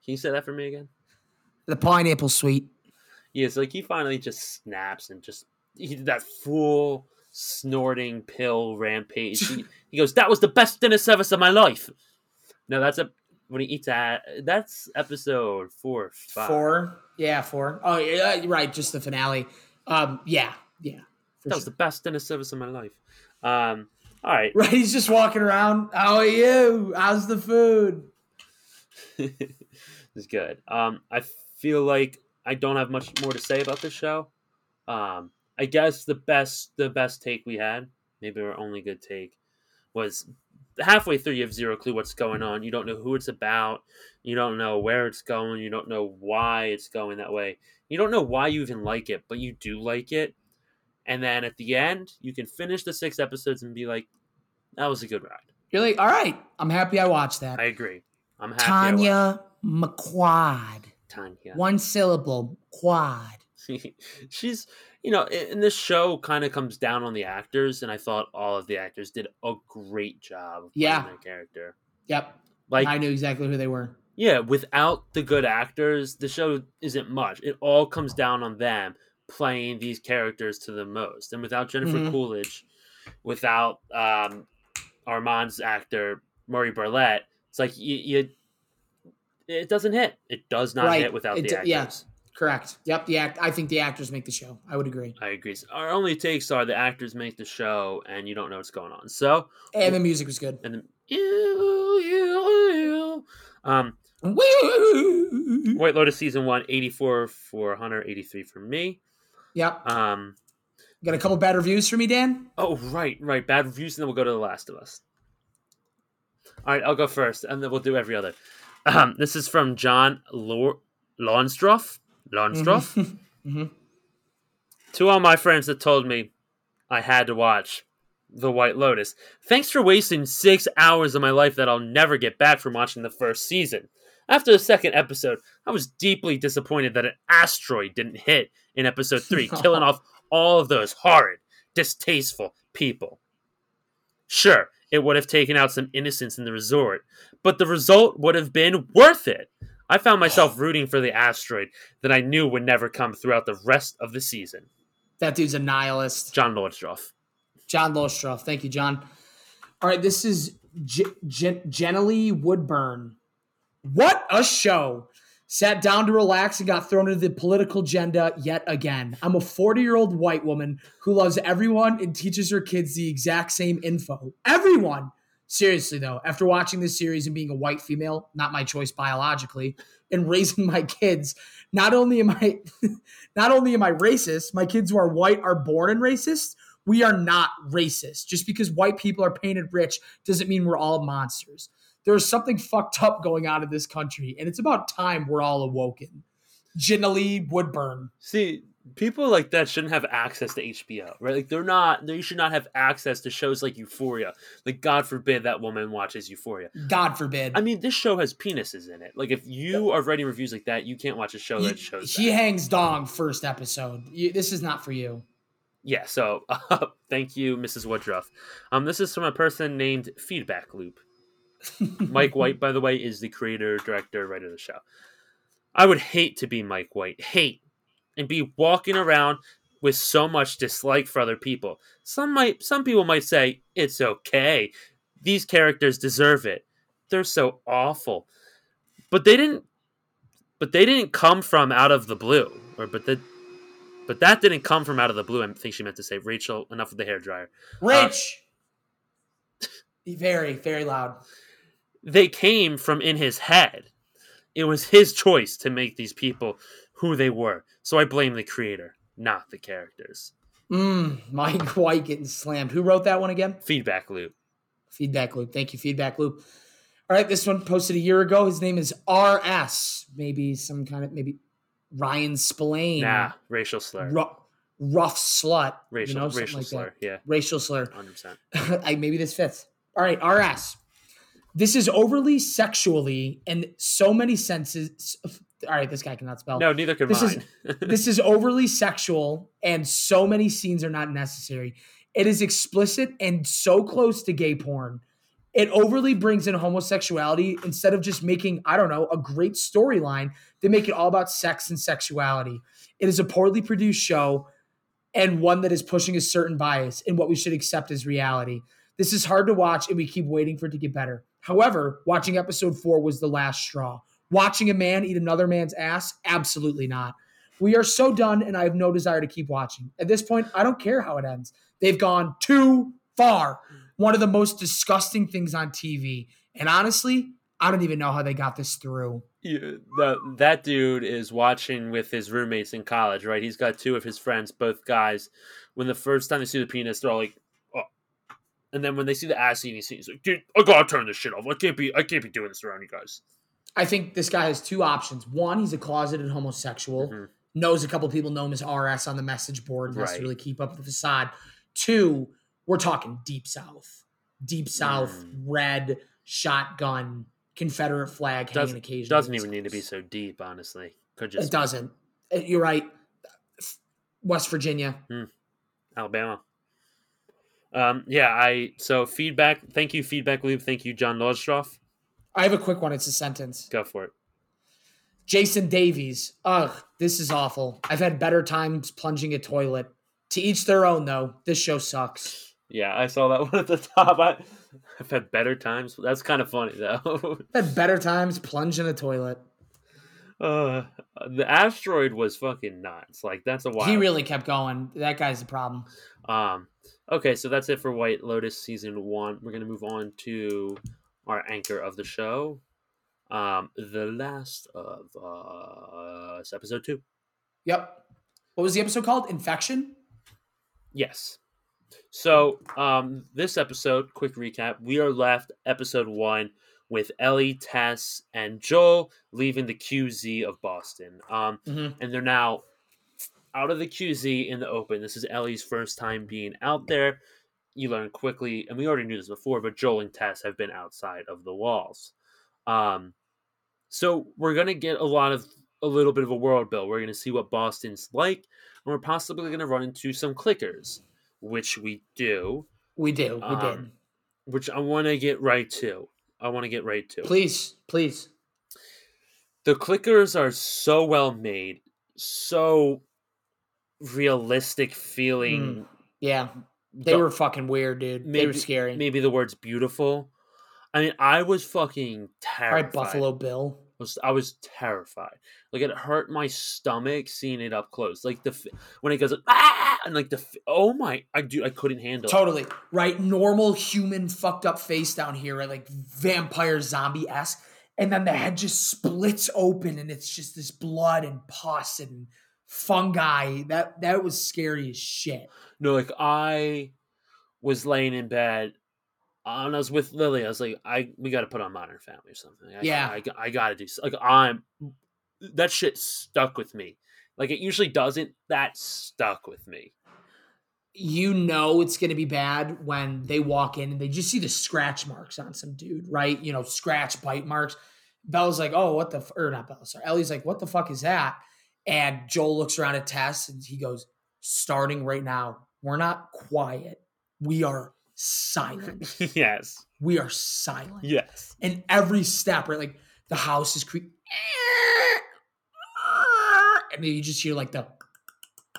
Can you say that for me again? The pineapple suite. Yeah, so like he finally just snaps and just he did that full snorting pill rampage. He, he goes, "That was the best dinner service of my life." No, that's a when he eats that. That's episode four, five. Four. Yeah, four. Oh, yeah, right. Just the finale. Um, yeah, yeah. That was the best dinner service of my life. Um, all right, Right, he's just walking around. How are you? How's the food? it's good. Um, I feel like I don't have much more to say about this show. Um, I guess the best the best take we had, maybe our only good take, was halfway through. You have zero clue what's going on. You don't know who it's about. You don't know where it's going. You don't know why it's going that way. You don't know why you even like it, but you do like it. And then at the end, you can finish the six episodes and be like, "That was a good ride." You're like, all right, I'm happy I watched that. I agree. I'm happy. Tanya McQuad. Tanya. One syllable, quad. she's you know and this show kind of comes down on the actors and i thought all of the actors did a great job Yeah. their character Yep. like I knew exactly who they were. yeah without the good actors the show isn't much it all comes down on them playing these characters to the most and without jennifer Mhm. coolidge without um armand's actor murray bartlett it's like you, you it doesn't hit it does not Right. hit without It the d- actors yeah. Correct. Yep. The act. I think the actors make the show. I would agree. I agree. Our only takes are the actors make the show, and you don't know what's going on. So, And the music was good. and then, ew, ew, ew. um! White Lotus season one, 84 for Hunter, 83 for me. Yep. Um, Got a couple bad reviews for me, Dan. oh, right, right. Bad reviews, and then we'll go to The Last of Us. All right, I'll go first, and then we'll do every other. Um, this is from John Lor- Lonstroff. Lonstroff. Mhm. to all my friends that told me I had to watch The White Lotus. Thanks for wasting six hours of my life that I'll never get back from watching the first season. After the second episode, I was deeply disappointed that an asteroid didn't hit in episode three, killing off all of those horrid, distasteful people. Sure, it would have taken out some innocents in the resort, but the result would have been worth it. I found myself rooting for the asteroid that I knew would never come throughout the rest of the season. That dude's a nihilist. John Lordstroff. John Lostroff. Thank you, John. All right, this is J- Jenny Woodburn. What a show! Sat down to relax and got thrown into the political agenda yet again. I'm a 40 year old white woman who loves everyone and teaches her kids the exact same info. Everyone! Seriously, though, after watching this series and being a white female, not my choice biologically, and raising my kids, not only am I not only am I racist, my kids who are white are born and racist. We are not racist. Just because white people are painted rich doesn't mean we're all monsters. There's something fucked up going on in this country, and it's about time we're all awoken. Janelle Woodburn. See, people like that shouldn't have access to HBO, right? Like they're not. They should not have access to shows like Euphoria. Like God forbid that woman watches Euphoria. God forbid. I mean, this show has penises in it. Like if you are writing reviews like that, you can't watch a show he, that shows. he that. hangs dong first episode. You, this is not for you. Yeah. So uh, thank you, Mrs. Woodruff. Um, this is from a person named Feedback Loop. Mike White, by the way, is the creator, director, writer of the show. I would hate to be Mike White, hate, and be walking around with so much dislike for other people. Some might, some people might say it's okay. These characters deserve it. They're so awful, but they didn't. But they didn't come from out of the blue, or but the, but that didn't come from out of the blue. I think she meant to say Rachel. Enough with the hair dryer. Uh, Rich. Be very, very loud. they came from in his head. It was his choice to make these people who they were. So I blame the creator, not the characters. Mm, Mike White getting slammed. Who wrote that one again? Feedback loop. Feedback loop. Thank you, feedback loop. All right, this one posted a year ago. His name is RS. Maybe some kind of maybe Ryan Spillane. Nah, racial slur. Ru- rough slut. racial you know, racial like slur. That. Yeah, Racial slur. 100%. I, maybe this fits. All right, RS. This is overly sexually and so many senses. All right, this guy cannot spell. No, neither can This is- mine. this is overly sexual and so many scenes are not necessary. It is explicit and so close to gay porn. It overly brings in homosexuality instead of just making, I don't know, a great storyline. They make it all about sex and sexuality. It is a poorly produced show and one that is pushing a certain bias in what we should accept as reality. This is hard to watch and we keep waiting for it to get better. However, watching episode four was the last straw. Watching a man eat another man's ass? Absolutely not. We are so done, and I have no desire to keep watching. At this point, I don't care how it ends. They've gone too far. One of the most disgusting things on TV. And honestly, I don't even know how they got this through. Yeah, the, that dude is watching with his roommates in college, right? He's got two of his friends, both guys. When the first time they see the penis, they're all like, "Oh," and then when they see the ass eating scene, he's like, "Dude, I gotta turn this shit off. I can't be, I can't be doing this around you guys." I think this guy has two options. One, he's a closeted homosexual, Mhm. knows a couple people know him as RS on the message board, and has to really keep up the facade. Two, we're talking deep south, deep south, Mm. red shotgun, Confederate flag hanging Doesn't, occasionally. doesn't even need to be so deep, honestly. Could It doesn't. Uh, You're right. West Virginia. Alabama. Um, yeah, I so feedback. Thank you, feedback loop. Thank you, John Lodestroff. I have a quick one. It's a sentence. Go for it. Jason Davies. Ugh, this is awful. I've had better times plunging a toilet. To each their own, though. This show sucks. Yeah, I saw that one at the top. I, I've had better times. That's kind of funny though. I've had better times plunging a toilet. uh, the asteroid was fucking nuts. Like that's a wild. He really kept going. That guy's the problem. Um. Okay, so that's it for White Lotus season one. We're gonna move on to our anchor of the show. Um, the last of uh, episode two. Yep. What was the episode called? Infection? Yes. So, um, this episode, quick recap, we are left episode one with Ellie, Tess, and Joel leaving the QZ of Boston. Um, Mhm. and they're now out of the QZ in the open. This is Ellie's first time being out there. You learn quickly, and we already knew this before, but Joel and Tess have been outside of the walls. Um, so we're gonna get a lot of a little bit of a world build. We're gonna see what Boston's like, and we're possibly gonna run into some clickers, which we do. We do. We Um, did. Which I want to get right to. I want to get right to. Please, please. The clickers are so well made, so realistic feeling. Yeah. They Don't- were fucking weird, dude. they were scary. Maybe the word's beautiful. I mean, I was fucking terrified. right, Buffalo Bill. was I was terrified. Like it hurt my stomach seeing it up close. Like the when it goes like, ah, and like the oh my, I do I couldn't handle. it. Totally. Right? Normal human fucked up face down here, right? Like vampire zombie esque. And then the head just splits open and it's just this blood and pus and fungi. That that was scary as shit. No, like I was laying in bed. And I was with Lily. I was like, I we got to put on Modern Family or something. I, Yeah. I, I got to do like I'm that shit stuck with me. Like it usually doesn't. That stuck with me. you know it's going to be bad when they walk in and they just see the scratch marks on some dude, right? You know, scratch bite marks. Bella's like, "Oh, what the?" F-? Or not Bella. Sorry, Ellie's like, "What the fuck is that?" And Joel looks around at Tess and he goes, "Starting right now, we're not quiet. We are silent. yes. We are silent." Yes. And every step, right? Like the house is creaking. And then you just hear like the,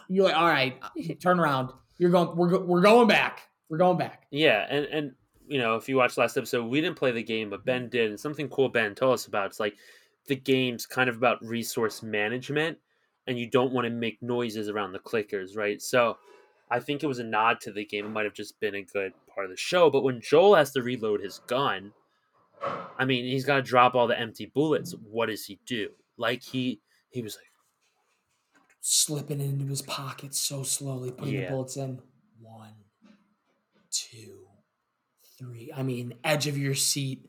you're like, all right, turn around. You're going, we're, we're going back. We're going back. Yeah, and and you know, if you watched last episode, we didn't play the game, but Ben did, and something cool Ben told us about. It's like the game's kind of about resource management, and you don't want to make noises around the clickers, right? So, I think it was a nod to the game. It might have just been a good part of the show. But when Joel has to reload his gun, I mean, he's got to drop all the empty bullets. What does he do? Like he he was like, Slipping it into his pocket so slowly, putting Yeah. the bullets in. One, two, three. I mean, edge of your seat.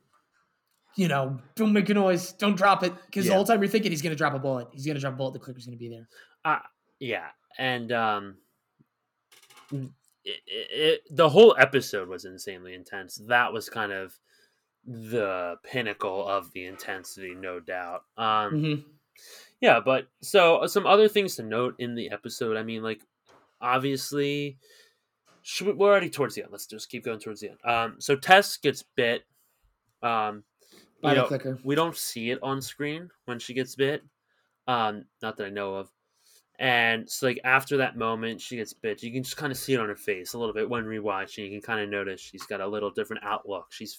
You know, don't make a noise. Don't drop it. Because Yeah. the whole time you're thinking he's going to drop a bullet. He's going to drop a bullet. The clicker's going to be there. yeah, and um, it, it, it, the whole episode was insanely intense. That was kind of the pinnacle of the intensity, no doubt. Um, Mhm. yeah, but so uh, some other things to note in the episode. I mean, like obviously, we, we're already towards the end. Let's just keep going towards the end. Um, so Tess gets bit. Um, By you know, we don't see it on screen when she gets bit. Um, not that I know of. And so, like after that moment, she gets bit. You can just kind of see it on her face a little bit when rewatching. You can kind of notice she's got a little different outlook. She's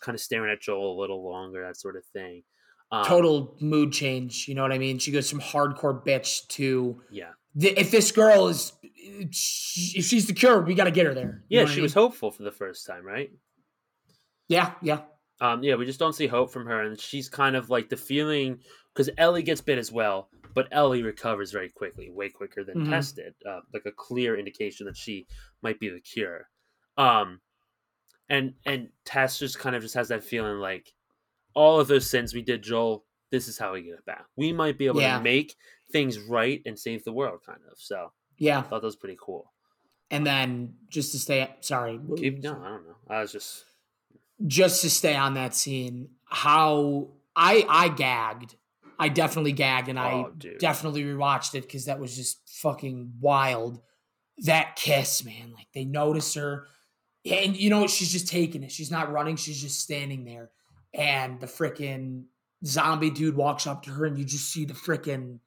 kind of staring at Joel a little longer, that sort of thing. Um, Total mood change. You know what I mean? She goes from hardcore bitch to Yeah, th- if this girl is if she's the cure, we got to get her there. You yeah. what I She was hopeful for the first time, right? Yeah, yeah. Um, yeah, we just don't see hope from her, and she's kind of like the feeling because Ellie gets bit as well, but Ellie recovers very quickly, way quicker than Mhm. Tess did. Uh, like a clear indication that she might be the cure. Um, and and Tess just kind of just has that feeling like all of those sins we did, Joel. This is how we get it back. We might be able Yeah. to make things right and save the world, kind of. So Yeah. I thought that was pretty cool. And then just to stay sorry. Keep, no, I don't know. I was just just to stay on that scene, how I I gagged. I definitely gagged and I Oh, definitely rewatched it because that was just fucking wild. That kiss, man. Like they notice her. And you know what? She's just taking it. She's not running. She's just standing there. And the freaking zombie dude walks up to her and you just see the freaking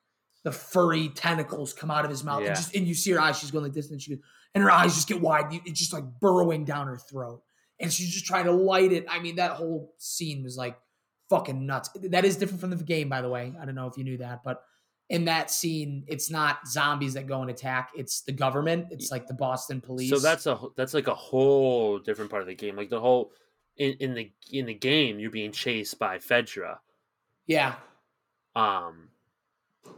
the furry tentacles come out of his mouth. Yeah. And just and you see her eyes, she's going like this, and she goes, and her eyes just get wide. It's just like burrowing down her throat. And she's just trying to light it. I mean, that whole scene was like fucking nuts. That is different from the game, by the way. I don't know if you knew that, but in that scene, it's not zombies that go and attack. It's the government. It's like the Boston police. So that's a that's like a whole different part of the game. Like the whole in, in the in the game, you're being chased by Fedra. yeah, Um,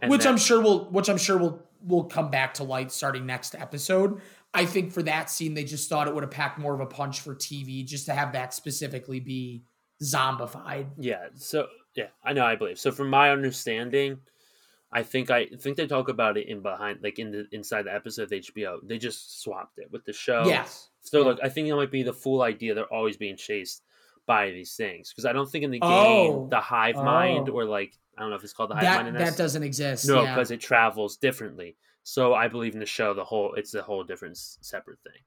which that- I'm sure will which I'm sure will will come back to light starting next episode. I think for that scene, they just thought it would have packed more of a punch for TV, just to have that specifically be zombified. yeah. So yeah, I know. I believe. So from my understanding, I think I think they talk about it in behind, like in the inside the episode of HBO. They just swapped it with the show. Yes. So Yeah. like, I think it might be the full idea. They're always being chased by these things because I don't think in the game Oh. the hive mind Oh. or like I don't know if it's called the hive mind. That in that doesn't exist. No, yeah. because it travels differently. So I believe in the show, the whole it's a whole different separate thing.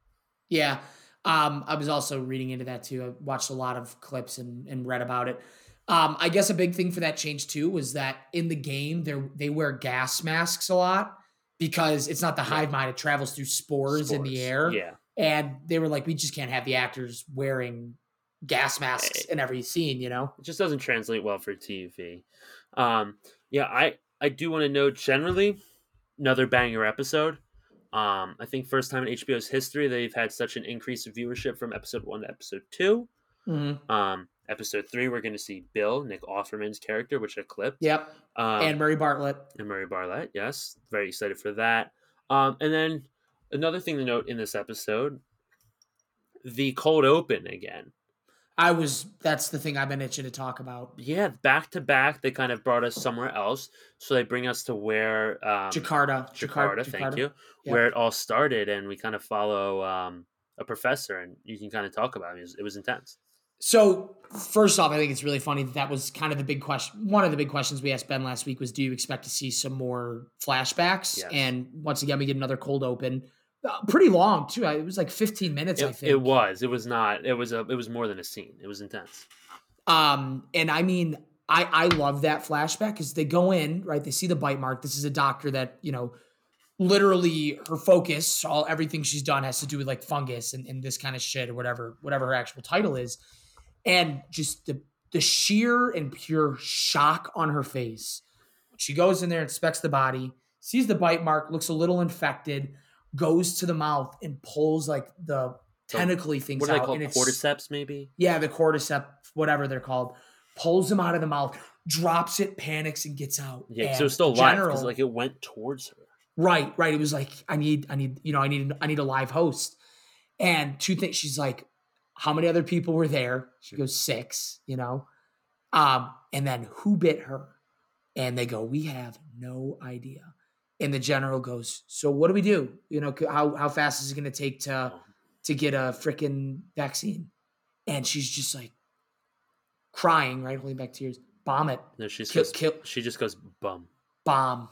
Yeah. Um, I was also reading into that too. I watched a lot of clips and, and read about it. Um, I guess a big thing for that change too was that in the game they they wear gas masks a lot because it's not the hive mind; it travels through spores, in the air. Yeah, And they were like, we just can't have the actors wearing gas masks in every scene, you know? it just doesn't translate well for TV. Um, yeah, I I do want to know generally another banger episode. Um, I think first time in HBO's history they've had such an increase in viewership from episode one to episode two. Mm-hmm. Um, episode three, we're going to see Bill, Nick Offerman's character, which I clipped. Yep. Um, and Murray Bartlett. and Murray Bartlett. Yes, very excited for that. Um, and then another thing to note in this episode, the cold open again. I was. That's the thing I've been itching to talk about. Yeah, back to back, they kind of brought us somewhere else. So they bring us to where um, Jakarta. Jakarta, thank you, Yep. where it all started, and we kind of follow um, a professor, and you can kind of talk about it. It was, it was intense. So first off, I think it's really funny that that was kind of the big question. One of the big questions we asked Ben last week was, "Do you expect to see some more flashbacks?" Yes. And once again, we get another cold open, pretty long too. It was like 15 minutes, I It, think. it was. It was not. It was a. It was more than a scene. It was intense. Um, and I mean, I I love that flashback because they go in right. They see the bite mark. This is a doctor that you know, literally her focus, all everything she's done has to do with like fungus and, and this kind of shit or whatever whatever her actual title is, and just the the sheer and pure shock on her face. She goes in there, inspects the body, sees the bite mark, looks a little infected, goes to the mouth and pulls like the tentacly things What are they out. called? and it's- Cordyceps, maybe. yeah, the cordyceps, whatever they're called, pulls them out of the mouth, drops it, panics, and gets out. Yeah, so it's still alive general- because like it went towards her. right, right. It was like I need, I need, you know, I need, I need a live host. And two things. She's like, how many other people were there? She goes six. You know, um, and then who bit her? And they go, we have no idea. And the general goes, so what do we do? You know, how how fast is it going to take to to get a freaking vaccine? And she's just like crying, right, holding back tears. Bomb it, No, she just Kill- goes. kill- She just goes bum. bomb,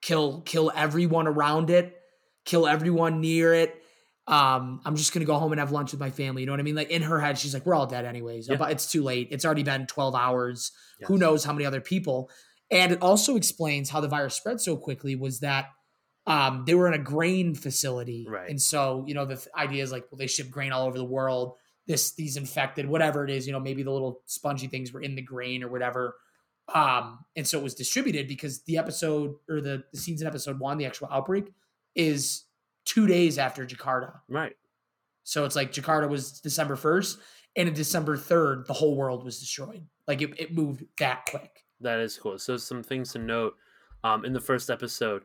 kill, kill everyone around it, kill everyone near it. Um, I'm just gonna go home and have lunch with my family. You know what I mean? Like in her head, she's like, "We're all dead anyways. Yeah. It's too late. It's already been 12 hours. Who knows how many other people?" And it also explains how the virus spread so quickly. Was that um, they were in a grain facility, Right. And so you know the th- idea is like, well, they ship grain all over the world. This these infected, whatever it is, you know, maybe the little spongy things were in the grain or whatever. Um, and so it was distributed because the episode or the, the scenes in episode one, the actual outbreak, is two days after Jakarta. Right. So it's like Jakarta was December 1st, and in December 3rd, the whole world was destroyed. Like it, it moved that quick. That is cool. So some things to note. Um, in the first episode,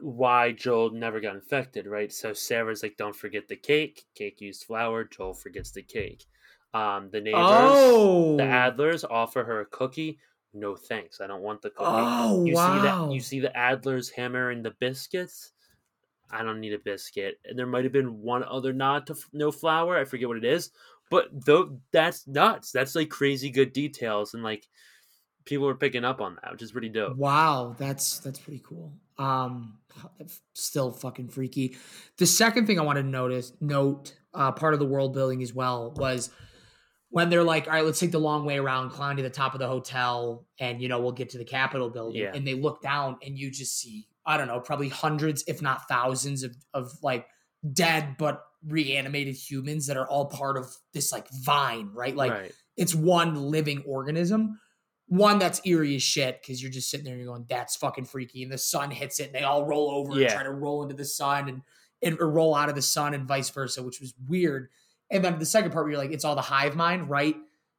why Joel never got infected, right? So Sarah's like, "Don't forget the cake. Cake used flour. Joel forgets the cake." Um, the neighbors, Oh, the Adlers, offer her a cookie. No thanks. I don't want the cookie. Oh, you see wow. that? You see the Adlers hammering the biscuits. I don't need a biscuit. And there might have been one other nod to f- no flour. I forget what it is, but though that's nuts. That's like crazy good details, and like people were picking up on that, which is pretty dope. Wow, that's that's pretty cool. Um, still fucking freaky. The second thing I wanted to notice, note, uh, part of the world building as well was when they're like, all right, let's take the long way around, climb to the top of the hotel, and you know we'll get to the Capitol building. Yeah. And they look down, and you just see, I don't know, probably hundreds, if not thousands, of of like dead but reanimated humans that are all part of this like vine, right? Like right. it's one living organism. One that's eerie as shit because you're just sitting there and you're going, that's fucking freaky. And the sun hits it and they all roll over and try to roll into the sun and, and or roll out of the sun and vice versa, which was weird. And then the second part where you're like, it's all the hive mind, right?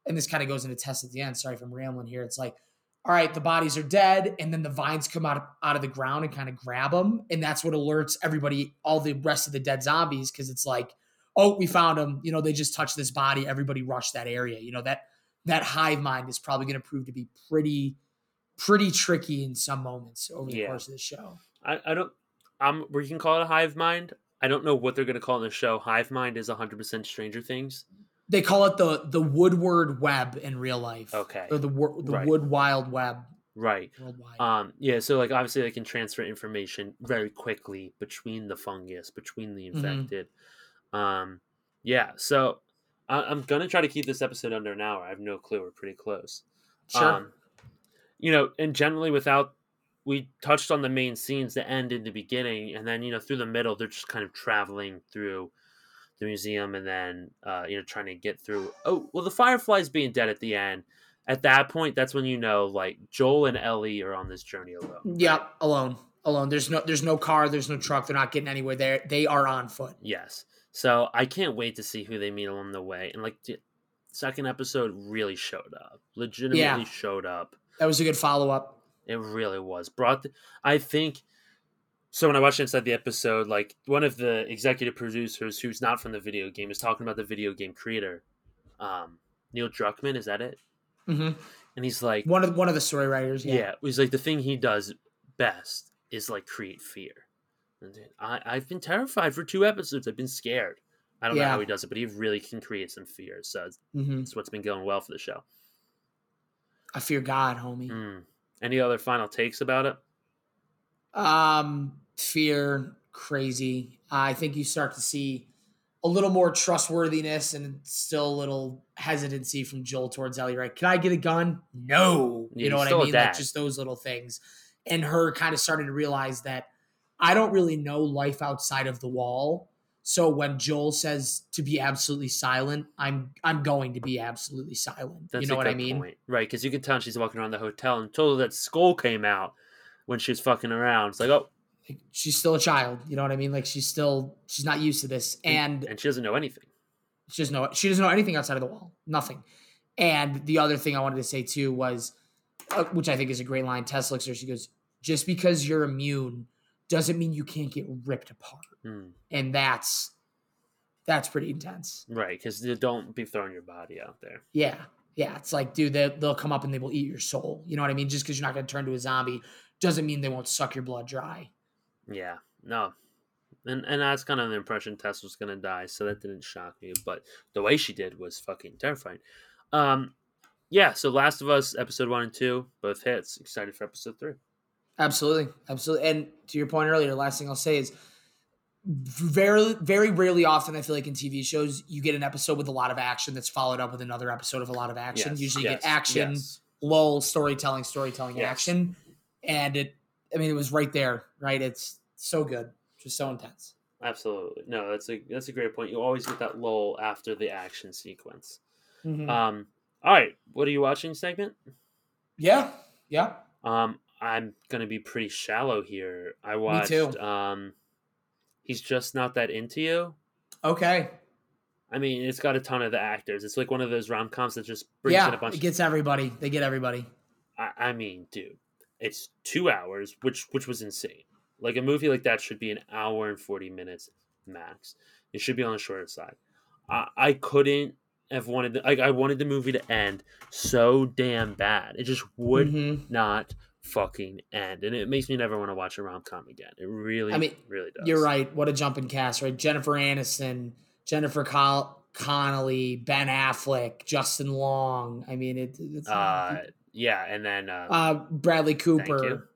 And this kind of goes into Tess at the end. Sorry if I'm rambling here. It's like, all right, the bodies are dead, and then the vines come out of, out of the ground and kind of grab them, and that's what alerts everybody, all the rest of the dead zombies, because it's like, oh, we found them. You know, they just touched this body. Everybody rushed that area. You know that that hive mind is probably going to prove to be pretty, pretty tricky in some moments over the Yeah. course of the show. I, I don't. Um, we can call it a hive mind. I don't know what they're going to call it in the show. Hive mind is 100% Stranger Things. They call it the the Wood Wide Web in real life. Okay. or the the Right. Wood Wide Web Right. worldwide. Um, yeah, so like obviously they can transfer information very quickly between the fungus, between the Mhm. infected. Um, yeah, so I, I'm gonna try to keep this episode under an hour. I have no clue. We're pretty close. sure. Um, you know, and generally without we touched on the main scenes, the end and the beginning, and then you know through the middle, they're just kind of traveling through the museum, and then uh, you know trying to get through. Oh, well, the Fireflies being dead at the end. At that point, that's when you know like Joel and Ellie are on this journey alone. Yeah, alone. Alone. There's no there's no car, there's no truck, they're not getting anywhere. They they are on foot. Yes. So I can't wait to see who they meet along the way. And like the second episode really showed up. Legitimately Yeah. showed up. That was a good follow up. It really was. Brought the, I think so when I watched inside the episode, like one of the executive producers who's not from the video game is talking about the video game creator um, Neil Druckmann. Is that it? Mm-hmm. And he's like, One of one of the story writers. yeah. Yeah. he's like the thing he does best is like create fear. I, I've been terrified for two episodes. I've been scared. I don't know how he does it, but he really can create some fear. So it's, hmm it's what's been going well for the show. I fear God, homie. Mm. Any other final takes about it? Um, fear, crazy. I think you start to see a little more trustworthiness and still a little hesitancy from Joel towards Ellie. Right? Can I get a gun? No. Yeah, you know what I mean? Like just those little things, and her kind of starting to realize that I don't really know life outside of the wall. So when Joel says to be absolutely silent, I'm I'm going to be absolutely silent. That's you know what I mean? point. Right, because you can tell she's walking around the hotel and until that skull came out when she was fucking around. It's like, oh, she's still a child. You know what I mean? Like she's still she's not used to this, and and she doesn't know anything. She doesn't know. She doesn't know anything outside of the wall. Nothing. And the other thing I wanted to say too was, uh, which I think is a great line. Tess looks at her. She goes, "Just because you're immune doesn't mean you can't get ripped apart." Mm, And that's that's pretty intense. right, because you don't be throwing your body out there. Yeah, yeah. It's like, dude, they, they'll come up and they will eat your soul. You know what I mean? Just because you're not going to turn to a zombie doesn't mean they won't suck your blood dry. Yeah, no. And and that's kind of the impression Tess was gonna die, so that didn't shock me. But the way she did was fucking terrifying. Um, yeah. So Last of Us episode one and two both hits. Excited for episode three. Absolutely, absolutely. And to your point earlier, last thing I'll say is very, very rarely often I feel like in TV shows you get an episode with a lot of action that's followed up with another episode of a lot of action. Yes, Usually you yes, get action, yes. lull, storytelling, storytelling, action, and it. I mean, it was right there, right? It's so good, just so intense. Absolutely. No, that's a that's a great point. You always get that lull after the action sequence. Mhm. Um, all right, what are you watching segment? yeah, yeah. Um, I'm gonna be pretty shallow here. I watched too. um He's just not that into you. Okay. I mean, it's got a ton of the actors. It's like one of those rom coms that just brings in a Yeah, bunch it gets everybody. They get everybody. I, I mean, dude, it's two hours, which which was insane. Like a movie like that should be an hour and forty minutes max. It should be on the shorter side. I, I couldn't have wanted the, like I wanted the movie to end so damn bad. It just would Mhm. not fucking end, and it makes me never want to watch a rom com again. It really, I mean, really does. You're right. What a jumping cast, right? Jennifer Aniston, Jennifer Col- Connolly, Ben Affleck, Justin Long. I mean, it, it's Uh, yeah, and then uh, uh, Bradley. Cooper.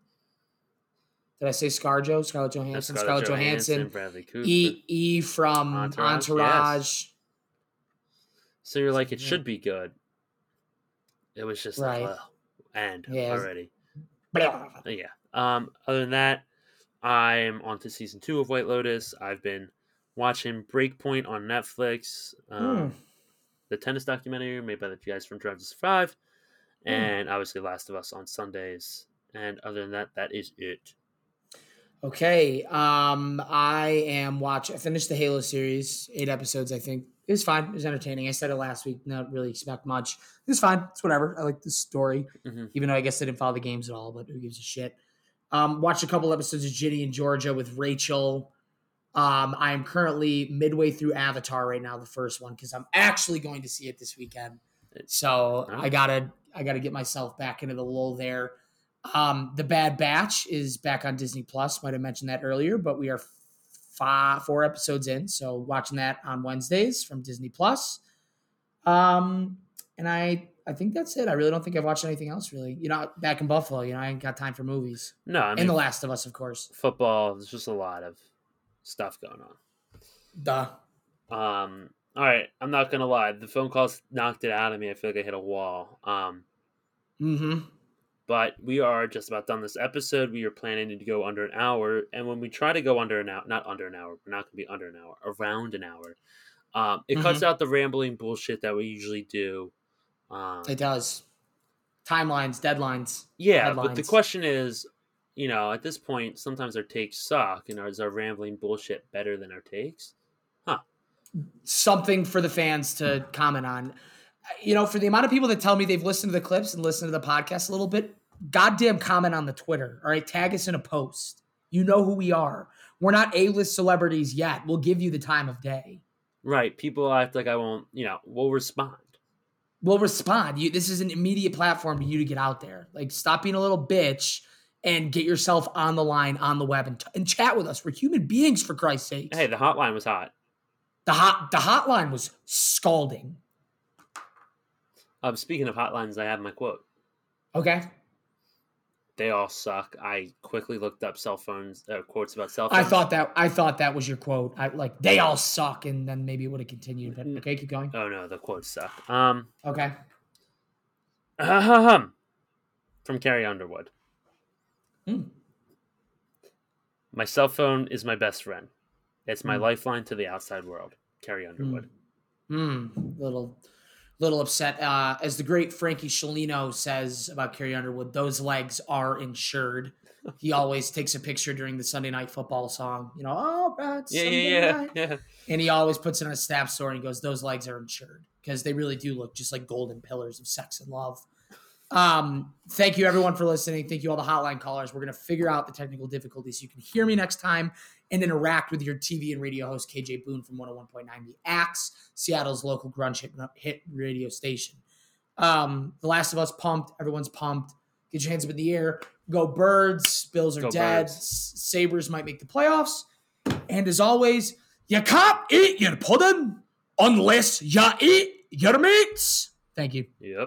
Did I say ScarJo? Scarlett Johansson. Scarlett Scarlett Johansson. Bradley Cooper. E E from Entourage, Entourage. yes. So you're like, it should be good. It was just Right. like, well, end Yeah, already. Blah. Yeah. Um. Other than that, I'm on to season two of White Lotus. I've been watching Breakpoint on Netflix. Um, Hmm. The tennis documentary made by the guys from Drive to Survive, Hmm. and obviously Last of Us on Sundays. And other than that, that is it. Okay. Um, I am watching. I finished the Halo series, eight episodes. I think it was fine. It was entertaining. I said it last week. Not really expect much. It was fine. It's whatever. I like the story, Mhm. even though I guess I didn't follow the games at all. But who gives a shit? Um, watched a couple episodes of Ginny and Georgia with Rachel. Um, I am currently midway through Avatar right now, the first one, because I'm actually going to see it this weekend. So I gotta I gotta get myself back into the lull there. Um, the Bad Batch is back on Disney Plus. Might have mentioned that earlier, but we are five, four episodes in, so watching that on Wednesdays from Disney Plus. Um, and I I think that's it. I really don't think I've watched anything else really. You know, back in Buffalo, you know, I ain't got time for movies. No, I mean and The Last of Us, of course. football. There's just a lot of stuff going on. Duh. Um, all right, I'm not gonna lie. The phone calls knocked it out of me. I feel like I hit a wall. Um, Mm-hmm. But we are just about done this episode. We are planning to go under an hour, and when we try to go under an hour, not under an hour, we're not gonna be under an hour, around an hour. Um, it cuts out the rambling bullshit that we usually do. Um, It does. Timelines, deadlines. yeah, but the question is, you know, at this point, sometimes our takes suck, and is our rambling bullshit better than our takes? Huh. Something for the fans to comment on. You know, for the amount of people that tell me they've listened to the clips and listened to the podcast a little bit, goddamn comment on the Twitter. All right, tag us in a post. You know who we are. We're not A-list celebrities yet. We'll give you the time of day. Right. People act like I won't, you know, we'll respond. We'll respond. You this is an immediate platform for you to get out there. Like stop being a little bitch and get yourself on the line on the web and, t- and chat with us. We're human beings for Christ's sake. Hey, the hotline was hot. The hot the hotline was scalding. Um, speaking of hotlines, I have my quote. Okay. They all suck. I quickly looked up cell phones uh, quotes about cell phones. I thought that I thought that was your quote. I like they all suck, and then maybe it would have continued. But okay, keep going. Oh no, the quotes suck. Um, Okay. ahem. from Carrie Underwood. Hmm. My cell phone is my best friend. It's my Hmm. lifeline to the outside world. Carrie Underwood. Hmm. Little, little upset. Uh, as the great Frankie Shalino says about Carrie Underwood, those legs are insured. He always takes a picture during the Sunday night football song. You know, oh, right, Yeah, Sunday yeah, yeah, night." yeah. And he always puts it on his staff story and goes, "Those legs are insured because they really do look just like golden pillars of sex and love." Um, thank you everyone for listening. Thank you all the hotline callers. We're gonna figure out the technical difficulties so you can hear me next time and interact with your TV and radio host KJ Boone from 101.9 The Axe, Seattle's local grunge hit, hit radio station. Um, the Last of Us pumped. Everyone's pumped. Get your hands up in the air. Go Birds. Bills are Go dead. Birds. Sabres might make the playoffs. And as always, you can't eat your pudding unless you eat your mates. Thank you. Yep.